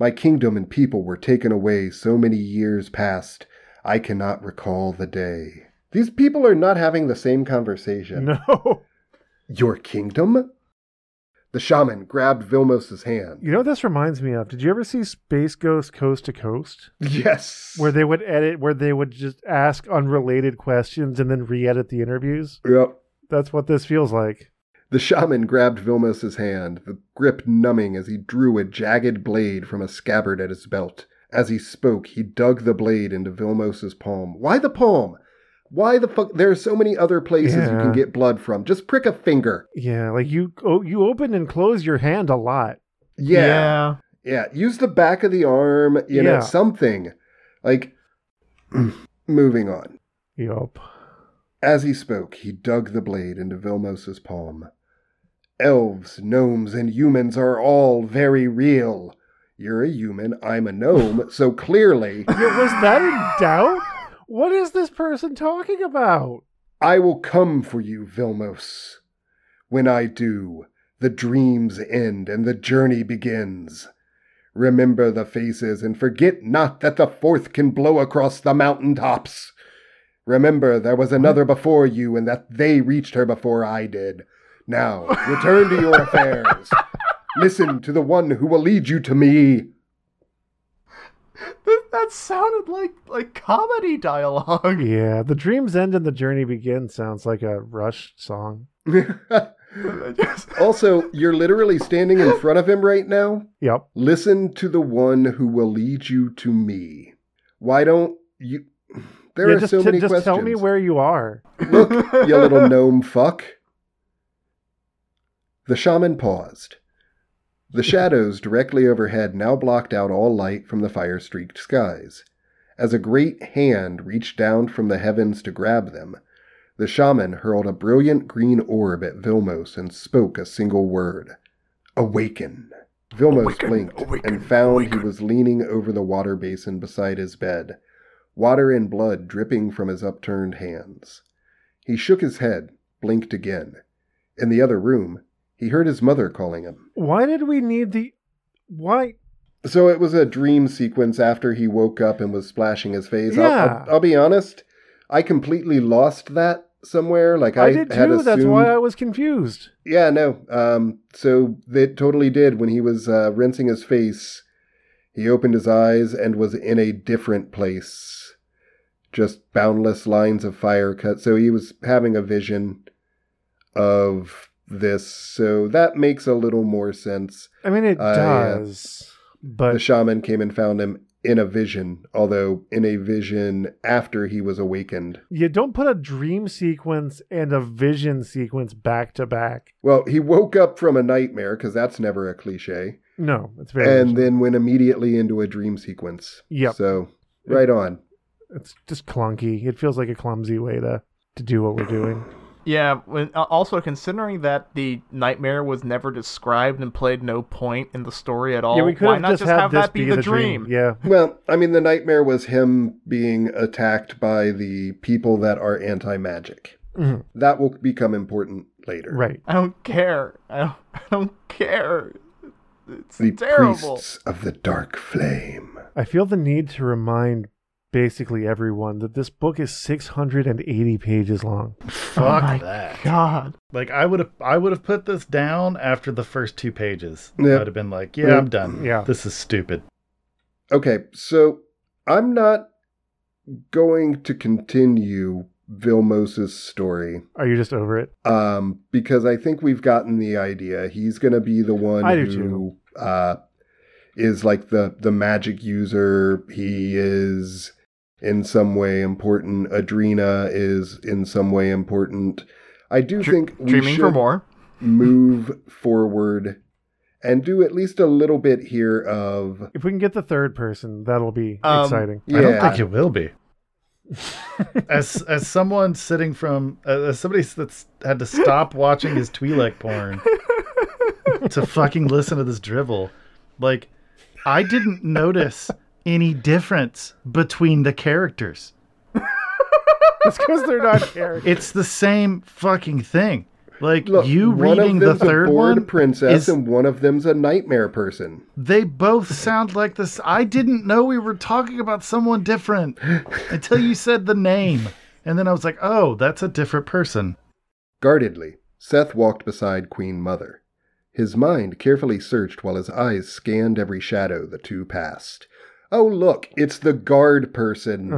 B: My kingdom and people were taken away so many years past, I cannot recall the day. These people are not having the same conversation.
A: no.
B: Your kingdom? The shaman grabbed Vilmos's hand.
A: You know what this reminds me of? Did you ever see Space Ghost Coast to Coast?
B: Yes.
A: Where they would edit, where they would just ask unrelated questions and then re edit the interviews?
B: Yep.
A: That's what this feels like.
B: The shaman grabbed Vilmos's hand, the grip numbing as he drew a jagged blade from a scabbard at his belt. As he spoke, he dug the blade into Vilmos's palm. Why the palm? Why the fuck? There are so many other places you can get blood from. Just prick a finger.
A: Yeah, like you oh, you open and close your hand a lot.
B: Yeah. Yeah. Use the back of the arm, you know,
A: Yeah.
B: something. Like, moving on.
A: Yup.
B: As he spoke, he dug the blade into Vilmos's palm. Elves, gnomes, and humans are all very real. You're a human, I'm a gnome, so clearly
A: Yeah, was that in doubt? What is this person talking about?
B: I will come for you, Vilmos. When I do, the dreams end and the journey begins. Remember the faces and forget not that the fourth can blow across the mountain tops. Remember there was another before you and that they reached her before I did. Now, return to your affairs. Listen to the one who will lead you to me.
D: That, that sounded like like comedy dialogue.
A: Yeah, the dreams end and the journey begins sounds like a Rush song.
B: also, you're literally standing in front of him right now.
A: Yep.
B: Listen to the one who will lead you to me. Why don't you? There
A: yeah,
B: are
A: just,
B: so
A: t-
B: many
A: just
B: questions.
A: tell me where you are.
B: Look, you little gnome fuck. The shaman paused. The shadows directly overhead now blocked out all light from the fire streaked skies. As a great hand reached down from the heavens to grab them, the shaman hurled a brilliant green orb at Vilmos and spoke a single word Awaken. Vilmos
D: Awaken,
B: blinked
D: awaken,
B: and found
D: awaken.
B: he was leaning over the water basin beside his bed, water and blood dripping from his upturned hands. He shook his head, blinked again. In the other room, he heard his mother calling him.
A: Why did we need the why
B: So it was a dream sequence after he woke up and was splashing his face. I'll,
A: Yeah.
B: I'll, I'll be honest, I completely lost that somewhere. Like I,
A: I, did too.
B: assumed.
A: That's why I was confused.
B: Yeah, no. Um, so it totally did. When he was uh, rinsing his face, he opened his eyes and was in a different place. Just boundless lines of fire cut. So he was having a vision of this. So that makes a little more sense.
A: I mean it
B: uh,
A: does. but
B: the shaman came and found him in a vision, although in a vision after he was awakened.
A: you don't put a dream sequence and a vision sequence back to back.
B: Well, he woke up from a nightmare because that's never a cliche.
A: No, it's very
B: and
A: original.
B: then went immediately into a dream sequence.
A: Yep.
B: So right on.
A: it's just clunky. It feels like a clumsy way to to do what we're doing.
D: Yeah, when, uh, also considering that the nightmare was never described and played no point in the story at all,
A: yeah, we could
D: why not
A: just,
D: just have that be, the, dream?
A: Yeah.
B: Well, I mean, the nightmare was him being attacked by the people that are anti magic.
A: Mhm.
B: That will become important later.
A: Right.
D: I don't care. I don't, I don't care. It's
B: The
D: terrible.
B: priests of the dark flame.
A: I feel the need to remind basically everyone that this book is 680 pages long.
C: Fuck
D: my
C: that.
D: God.
C: Like I would have, I would have put this down after the first two pages.
B: Yeah.
C: I'd have been like, yeah,
B: Yeah.
C: I'm done.
A: Yeah.
C: this is stupid.
B: Okay, so I'm not going to continue Vilmos's story
A: Are you just over it?
B: um, because I think we've gotten the idea. He's going to be the one
A: I
B: who uh, is like the the magic user. He is in some way important. Adrina is in some way important. I do
D: Dr-
B: think we
D: Dreaming
B: should
D: for more.
B: move forward and do at least a little bit here of
A: If we can get the third person, that'll be
D: Um,
A: exciting.
C: I don't think it will be. as as someone sitting from uh, as somebody that's had to stop watching his Twi'lek porn to fucking listen to this drivel, like I didn't notice any difference between the characters.
A: It's because they're not characters.
C: It's the same fucking thing. Like
B: Look,
C: you
B: one
C: reading
B: of
C: the
B: them's
C: third
B: a bored
C: one,
B: princess
C: is-
B: and one of them's a nightmare person.
C: they both sound like this. I didn't know we were talking about someone different until you said the name, and then I was like, oh, that's a different person.
B: Guardedly, Seth walked beside Queen Mother. His mind carefully searched while his eyes scanned every shadow the two passed. Oh, look, it's the guard person now.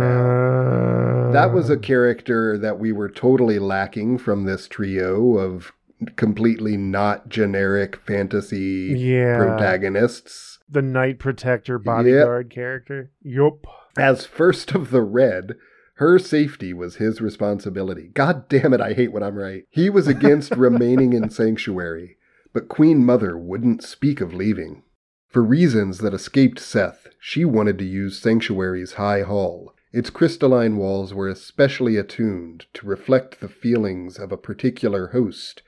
A: Uh,
B: that was a character that we were totally lacking from this trio of completely not generic fantasy
A: Yeah.
B: protagonists.
A: the Knight Protector bodyguard character. Yup.
B: As first of the red, her safety was his responsibility. God damn it, I hate when I'm right. He was against remaining in Sanctuary, but Queen Mother wouldn't speak of leaving. For reasons that escaped Seth, she wanted to use Sanctuary's high hall. Its crystalline walls were especially attuned to reflect the feelings of a particular host,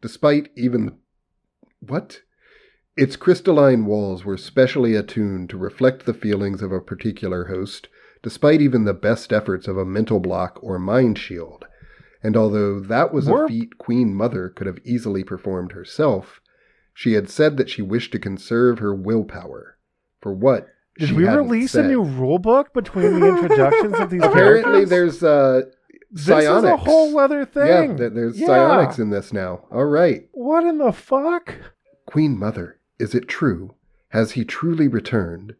B: despite even. What? Its crystalline walls were specially attuned to reflect the feelings of a particular host, despite even the best efforts of a mental block or mind shield. And although that was a feat Queen Mother could have easily performed herself, she had said that she wished to conserve her willpower. For what?
A: Did we release a new rule book between the introductions of these
B: Apparently,
A: characters?
B: there's uh,
A: this is a whole other thing.
B: th- there's
A: Yeah.
B: psionics in this now. All right.
A: What in the fuck?
B: Queen Mother, is it true? Has he truly returned?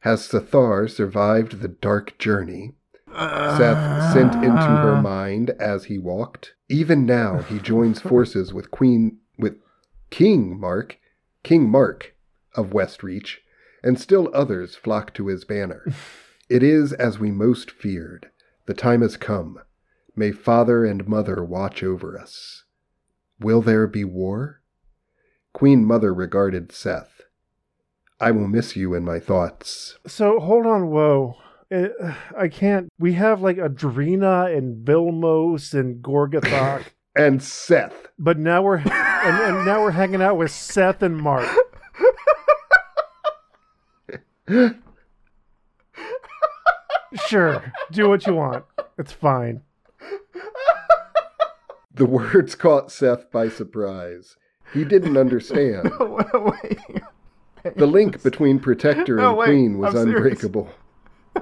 B: Has Sathar survived the dark journey? Seth sent into her mind as he walked. Even now, he joins forces with Queen with King Mark, King Mark of Westreach, and still others flock to his banner. It is as we most feared. The time has come. May father and mother watch over us. Will there be war? Queen Mother regarded Seth. I will miss you in my thoughts.
A: So hold on, whoa. Uh, I can't. We have like Adrina and Vilmos and Gorgathok,
B: And Seth.
A: but now we're and, and now we're hanging out with Seth and Mark. Sure, do what you want. It's fine.
B: The words caught Seth by surprise. He didn't understand.
D: no, wait.
B: The link between Protector
D: No,
B: and
D: wait,
B: Queen was
D: I'm serious.
B: unbreakable.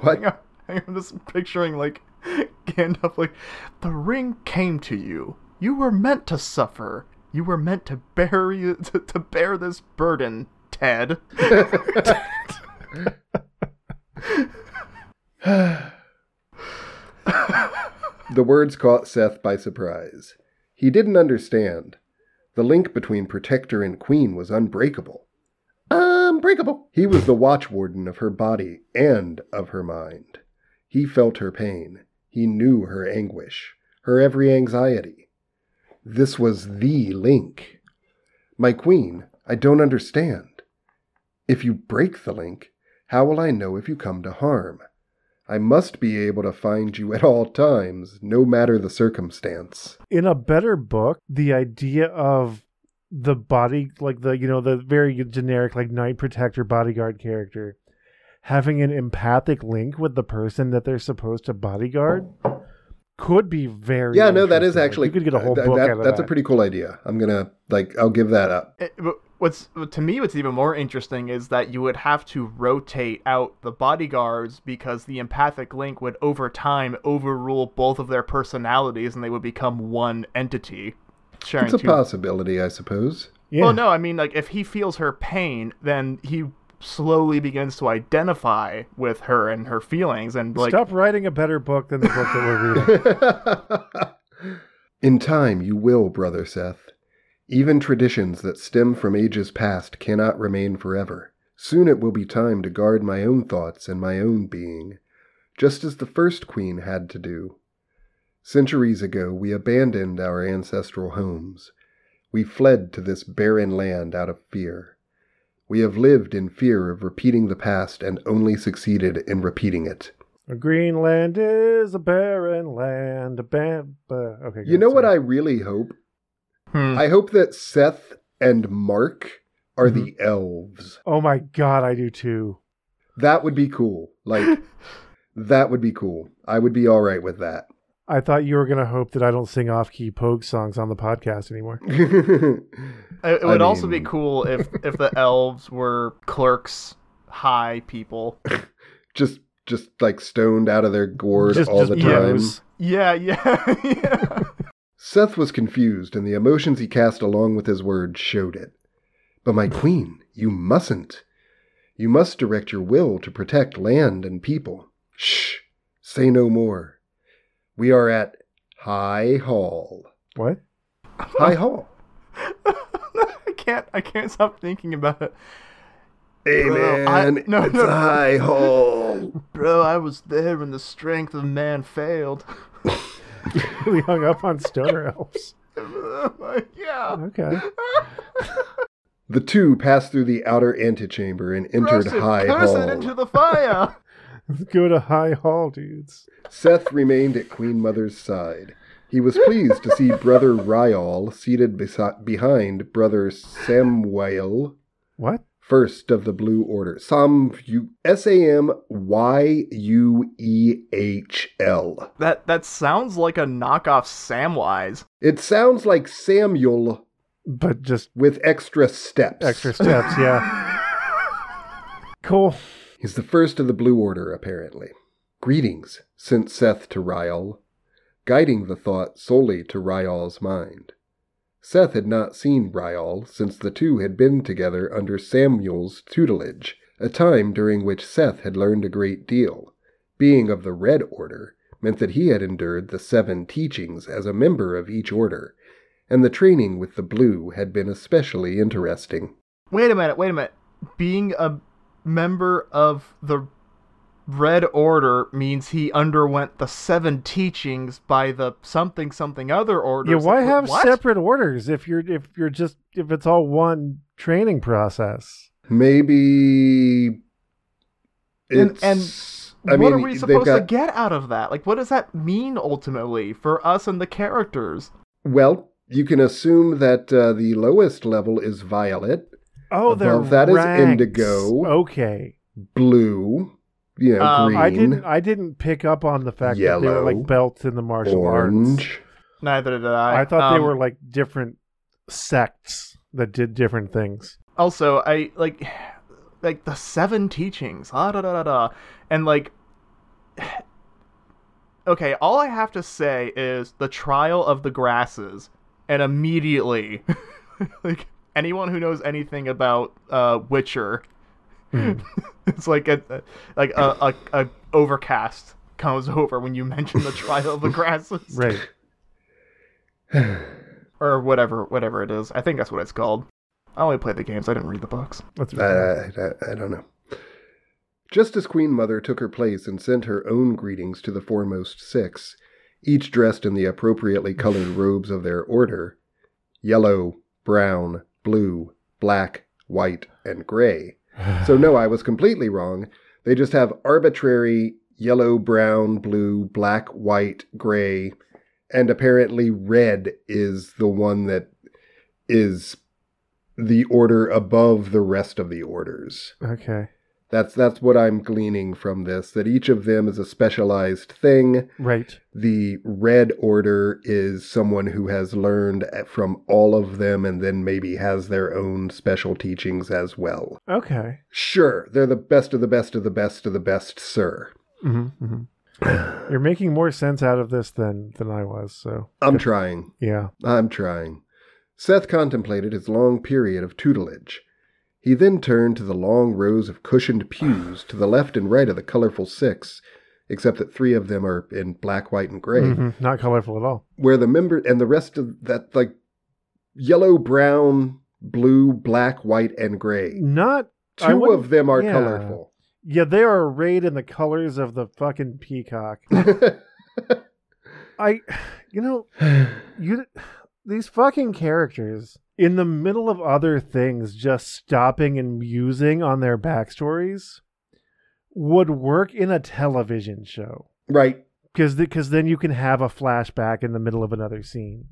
B: What?
D: Hang on, hang on, I'm just picturing like Gandalf, like the ring came to you. You were meant to suffer. You were meant to bear you to, to bear this burden, Ted.
B: The words caught Seth by surprise. He didn't understand. The link between Protector and Queen was unbreakable. Unbreakable! He was the watchwarden of her body and of her mind. He felt her pain. He knew her anguish, her every anxiety. This was the link. My queen, I don't understand. If you break the link, how will I know if you come to harm? I must be able to find you at all times, no matter the circumstance.
A: In a better book, the idea of the body, like the you know the very generic like knight protector bodyguard character, having an empathic link with the person that they're supposed to bodyguard, could be very.
B: Yeah, no, that is
A: interesting. Like,
B: actually
A: you could get a whole
B: th-
A: book
B: that-
A: out of
B: That's
A: that.
B: a pretty cool idea. I'm gonna like I'll give that up.
D: It- but what's to me what's even more interesting is that you would have to rotate out the bodyguards because the empathic link would over time overrule both of their personalities and they would become one entity sharing
B: It's a
D: two
B: possibility, I suppose.
A: yeah.
D: Well, no, I mean, like, if he feels her pain, then he slowly begins to identify with her and her feelings and like
A: Stop writing a better book than the book that we're reading.
B: In time, you will, Brother Seth. Even traditions that stem from ages past cannot remain forever. Soon it will be time to guard my own thoughts and my own being, just as the first queen had to do. Centuries ago, we abandoned our ancestral homes. We fled to this barren land out of fear. We have lived in fear of repeating the past and only succeeded in repeating it.
A: A green land is a barren land. A bam- uh, okay.
B: You know what I really hope?
D: hmm,
B: I hope that Seth and Mark are the elves.
A: Oh my god, I do too.
B: That would be cool. Like, that would be cool. I would be all right with that.
A: I thought you were gonna hope that I don't sing off-key Pogue songs on the podcast anymore.
D: it, it
B: I
D: would also be cool if if the elves were clerks high people.
B: just, just like stoned out of their gourd
A: Just,
B: all
A: just
B: the time.
A: bros.
D: Yeah, yeah, yeah.
B: Seth was confused, and the emotions he cast along with his words showed it. But my queen, you mustn't. You must direct your will to protect land and people. Shh. Say no more. We are at High Hall.
A: What?
B: High Hall.
D: I can't I can't stop thinking about it.
B: Hey
D: Bro, I- no,
B: it's
D: no.
B: High Hall.
D: Bro, I was there when the strength of man failed.
A: we hung up on stoner elves.
D: yeah.
A: Okay.
B: The two passed through the outer antechamber and entered
D: Curse it,
B: High
D: curse
B: Hall.
D: it into the fire.
A: Let's go to High Hall, dudes.
B: Seth remained at Queen Mother's side. He was pleased to see Brother Ryal seated besi- behind Brother Samyuehl,
A: What?
B: first of the Blue Order. Sam S A M Y U E H L.
D: that that sounds like a knockoff Samwise.
B: It sounds like Samuel
A: But just
B: with extra steps.
A: extra steps, yeah. Cool.
B: He's the first of the Blue Order, apparently. Greetings, sent Seth to Ryall, guiding the thought solely to Ryall's mind. Seth had not seen Ryall since the two had been together under Samyuehl's tutelage, a time during which Seth had learned a great deal. Being of the Red Order meant that he had endured the seven teachings as a member of each order, and the training with the Blue had been especially interesting.
D: Wait a minute, wait a minute. Being a member of the Red Order means he underwent the seven teachings by the something something other order.
A: Yeah, why have
D: What?
A: separate orders if you're if you're just if it's all one training process?
B: Maybe
D: And-
B: it's.
D: and
B: I
D: what
B: mean,
D: are we
B: they've
D: supposed to get out of that? Like, what does that mean ultimately for us and the characters?
B: Well, you can assume that uh, the lowest level is violet,
A: Oh, they're
B: Above that is
A: ranks.
B: indigo.
A: Okay,
B: blue, you know,
D: Um,
B: green,
A: I didn't I didn't pick up on the fact that they were like belts in the martial arts.
B: orange.
D: Neither did I.
A: I thought they
D: Um,
A: were like different sects that did different things.
D: Also, I like like the seven teachings. Ah, da, da, da, da. And like Okay, all I have to say is the trial of the grasses and immediately like anyone who knows anything about uh Witcher it's like a like a, a, a overcast comes over when you mention the trial of the grasses
A: Right.
D: or whatever whatever it is. I think that's what it's called. I only played the games. I didn't read the books.
A: That's
B: I, I, I don't know. Just as Queen Mother took her place and sent her own greetings to the foremost six, each dressed in the appropriately colored robes of their order yellow, brown, blue, black, white, and gray. So, no, I was completely wrong. They just have arbitrary yellow, brown, blue, black, white, gray, and apparently red is the one that is the order above the rest of the orders.
A: okay.
B: That's that's what I'm gleaning from this that each of them is a specialized thing.
A: Right.
B: The red order is someone who has learned from all of them and then maybe has their own special teachings as well.
A: Okay.
B: Sure, they're the best of the best of the best of the best, sir.
A: Mm-hmm, mm-hmm. You're making more sense out of this than than I was. So
B: I'm trying.
A: yeah.
B: I'm trying. Seth contemplated his long period of tutelage. He then turned to the long rows of cushioned pews to the left and right of the colorful six, except that three of them are in black, white, and gray,
A: Mhm, Not colorful at all.
B: where the member and the rest of that like yellow, brown, blue, black, white, and gray.
A: Not
B: Two of them are
A: yeah.
B: colorful.
A: Yeah, they are arrayed in the colors of the fucking peacock. I, you know, you these fucking characters in the middle of other things just stopping and musing on their backstories would work in a television show
B: right.
A: because because then you can have a flashback in the middle of another scene.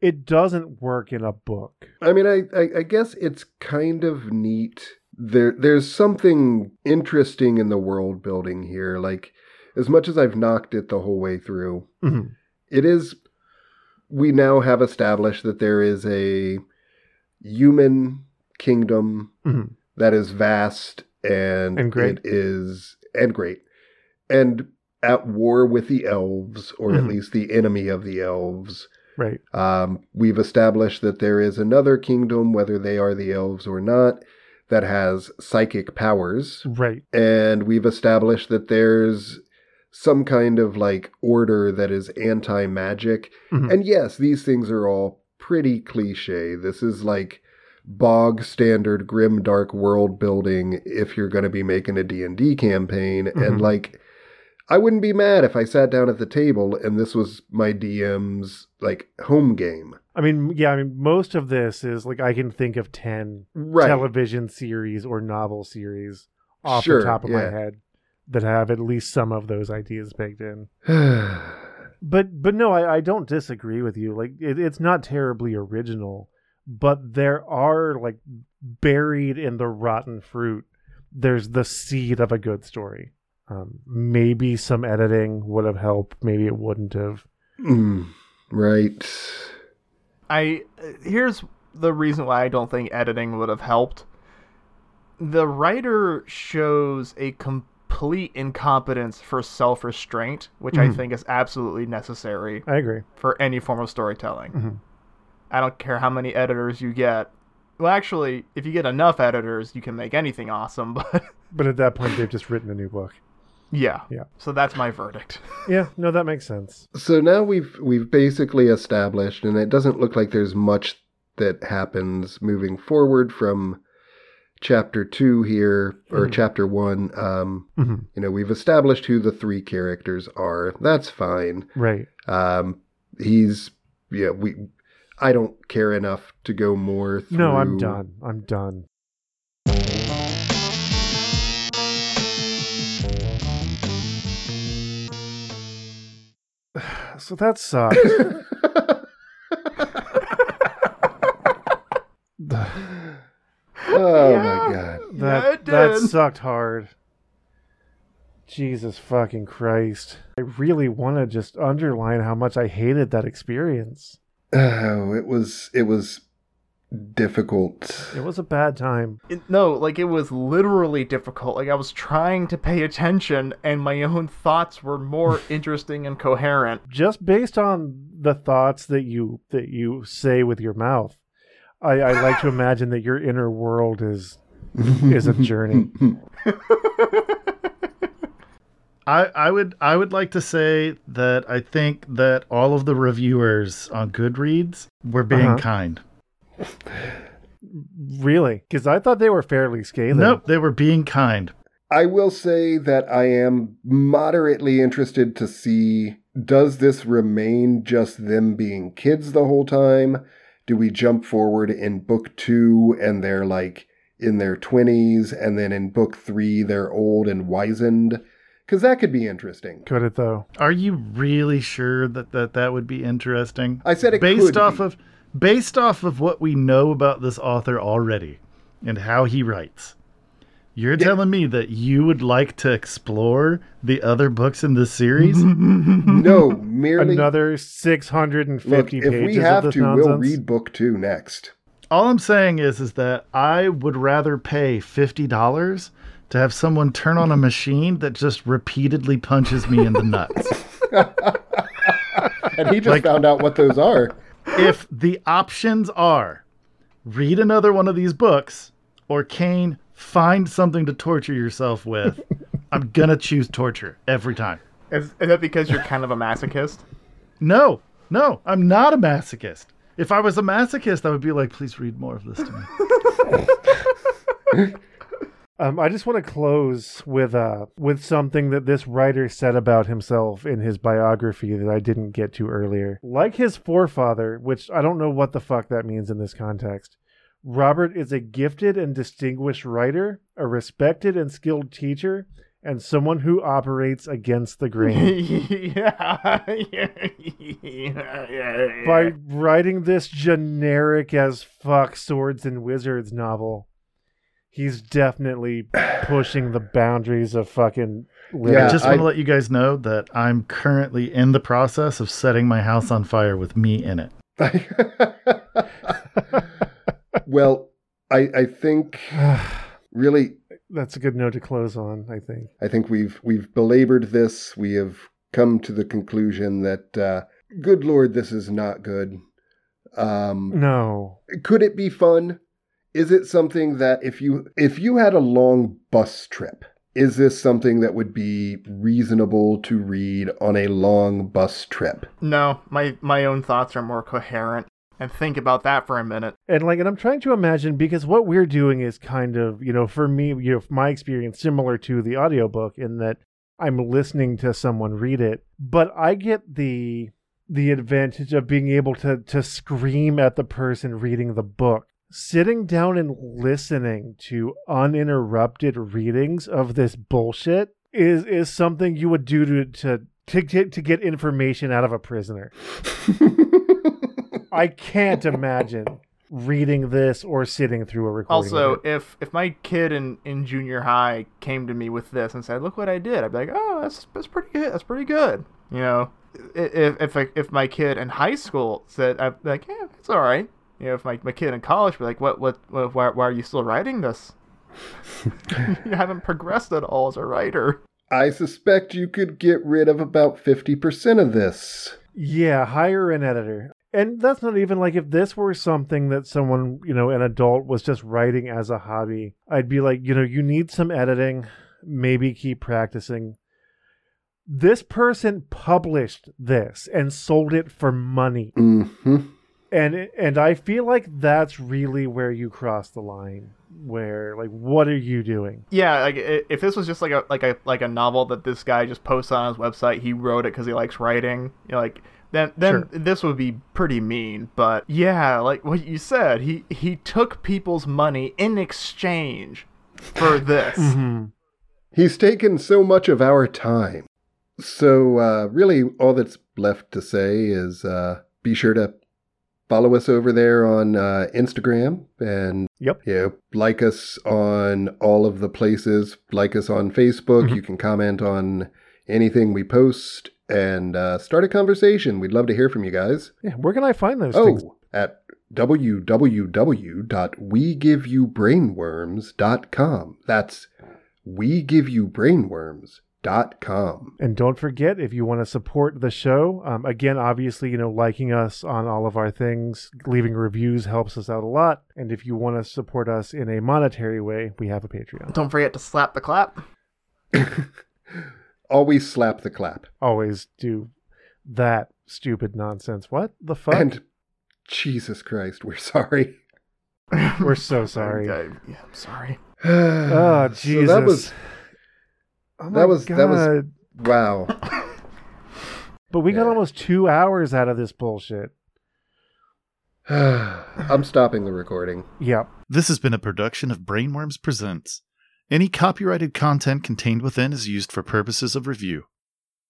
A: It doesn't work in a book.
B: I mean, I, I, I guess it's kind of neat. There, there's something interesting in the world building here. Like, as much as I've knocked it the whole way through,
A: Mhm.
B: it is. We now have established that there is a human kingdom
A: Mhm.
B: that is vast and,
A: And great.
B: It is and great, and at war with the elves, or at
A: Mhm.
B: least the enemy of the elves.
A: Right.
B: Um, we've established that there is another kingdom, whether they are the elves or not, that has psychic powers.
A: Right.
B: And we've established that there's some kind of like order that is anti magic.
A: Mhm.
B: And yes, these things are all pretty cliche. This is like bog standard grim dark world building if you're going to be making a D&D campaign
A: Mhm.
B: and like I wouldn't be mad if I sat down at the table and this was my DM's like home game.
A: I mean, yeah, I mean, most of this is like I can think of 10
B: Right.
A: television series or novel series off
B: Sure,
A: the top of my head that have at least some of those ideas baked in. But but no, I, I don't disagree with you. Like it, it's not terribly original, but there are like buried in the rotten fruit. There's the seed of a good story. Um, maybe some editing would have helped. Maybe it wouldn't have.
B: Mm, right.
D: I here's the reason why I don't think editing would have helped. The writer shows a complete incompetence for self-restraint, which I
A: Mhm.
D: think is absolutely necessary
A: I agree.
D: for any form of storytelling.
A: Mhm.
D: I don't care how many editors you get. Well, actually, if you get enough editors, you can make anything awesome, but
A: But at that point, they've just written a new book.
D: yeah.
A: Yeah.
D: So that's my verdict.
A: Yeah, no, that makes sense.
B: So now we've we've basically established and it doesn't look like there's much that happens moving forward from chapter 2 here or
A: Mhm.
B: chapter 1 um
A: Mhm.
B: you know we've established who the three characters are that's fine
A: Right.
B: um he's yeah we I don't care enough to go more through
A: No, I'm done. I'm done. So that sucked.
B: oh
D: Yeah.
B: my god
A: That
D: Yeah, it
A: that sucked hard. Jesus fucking Christ. I really want to just underline how much I hated that experience.
B: oh it was it was difficult
A: It was a bad time.
D: It- no, like it was literally difficult. Like I was trying to pay attention, and my own thoughts were more interesting and coherent.
A: Just based on the thoughts that you that you say with your mouth, I, I like to imagine that your inner world is is a journey.
C: I, I would I would like to say that I think that all of the reviewers on Goodreads were being
A: Uh-huh.
C: kind.
A: Really? Because I thought they were fairly scathing.
C: Nope, they were being kind.
B: I will say that I am moderately interested to see does this remain just them being kids the whole time? Do we jump forward in book two and they're like in their 20s, and then in book three they're old and wizened? Because that could be interesting.
A: Could it though?
C: Are you really sure that that, that would be interesting?
B: I said it
C: based
B: could
C: off
B: be.
C: of based off of what we know about this author already and how he writes. You're telling me that you would like to explore the other books in this series?
B: No, merely.
A: Another six hundred and
B: Look,
A: fifty
B: if
A: pages
B: we
A: of
B: have
A: this
B: to,
A: nonsense.
B: we'll read book two next.
C: All I'm saying is is that I would rather pay $50 to have someone turn on a machine that just repeatedly punches me in the nuts.
B: And he just
C: Like-
B: found out what those are.
C: if the options are read another one of these books or Kane, find something to torture yourself with. I'm gonna choose torture every time.
D: Is, is that because you're kind of a masochist?
C: No, no, I'm not a masochist. If I was a masochist, I would be like, please read more of this to me.
A: Um, I just want to close with uh with something that this writer said about himself in his biography that I didn't get to earlier. Like his forefather, which I don't know what the fuck that means in this context. Robert is a gifted and distinguished writer, a respected and skilled teacher, and someone who operates against the grain.
D: yeah. yeah. yeah.
A: By writing this generic as fuck swords and wizards novel, he's definitely pushing the boundaries of fucking living.
B: Yeah,
C: I just want to let you guys know that I'm currently in the process of setting my house on fire with me in it.
B: well, I I think really
A: That's a good note to close on, I think.
B: I think we've we've belabored this. We have come to the conclusion that uh, good lord, this is not good. Um,
A: No.
B: could it be fun? Is it something that if you if you had a long bus trip, is this something that would be reasonable to read on a long bus trip?
D: No, my my own thoughts are more coherent. And think about that for a minute.
A: And like, and I'm trying to imagine because what we're doing is kind of, you know, for me, you know, my experience similar to the audiobook in that I'm listening to someone read it, but I get the the advantage of being able to to scream at the person reading the book. Sitting down and listening to uninterrupted readings of this bullshit is is something you would do to to to to get information out of a prisoner. I can't imagine reading this or sitting through a recording.
D: Also, if if my kid in, in junior high came to me with this and said, "Look what I did," I'd be like, "Oh, that's that's pretty good. That's pretty good." You know, if if I, if my kid in high school said, "I'd be like, yeah, it's all right." You know, if my, my kid in college would be like, "What what, what why, why are you still writing this? you haven't progressed at all as a writer."
B: I suspect you could get rid of about 50% of this.
A: yeah, hire an editor. And that's not even like if this were something that someone, you know, an adult was just writing as a hobby, I'd be like, you know, you need some editing, maybe keep practicing. This person published this and sold it for money.
B: hmm
A: and and I feel like that's really where you cross the line. Where like, what are you doing?
D: Yeah, like if this was just like a like a like a novel that this guy just posts on his website, he wrote it because he likes writing. You know, like then then
A: Sure.
D: this would be pretty mean. But yeah, like what you said, he he took people's money in exchange for this.
A: Mm-hmm.
B: He's taken so much of our time. So, uh, really, all that's left to say is uh, be sure to follow us over there on uh, Instagram and
A: Yep.
B: you know, like us on all of the places. Like us on Facebook.
A: Mhm.
B: You can comment on anything we post and uh, start a conversation. We'd love to hear from you guys.
A: Yeah, where can I find those things?
B: Oh, at www.wegiveyoubrainworms.com. That's wegiveyoubrainworms.com.
A: And don't forget, if you want to support the show, um, again, obviously, you know, liking us on all of our things, leaving reviews helps us out a lot. And if you want to support us in a monetary way, we have a Patreon.
D: Don't forget to slap the clap.
B: Always slap the clap.
A: Always do that stupid nonsense. What the fuck?
B: And Jesus Christ, we're sorry.
A: We're so sorry.
D: I- yeah, I'm sorry.
A: Ah, oh,
B: So
A: Jesus.
B: that was
A: oh
B: that was- that was- wow.
A: But we got almost two hours out of this bullshit.
B: I'm stopping the recording.
A: Yep.
C: This has been a production of Brainworms Presents. Any copyrighted content contained within is used for purposes of review.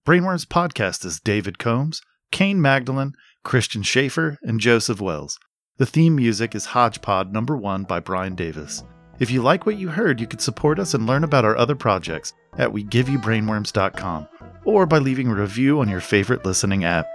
C: Brainworms Podcast is David Combs, Kane Magdalene, Christian Schaefer, and Joseph Wells. The theme music is Hodgepod Number 1 by Brian Davis. If you like what you heard, you could support us and learn about our other projects at wegiveyoubrainworms.com or by leaving a review on your favorite listening app.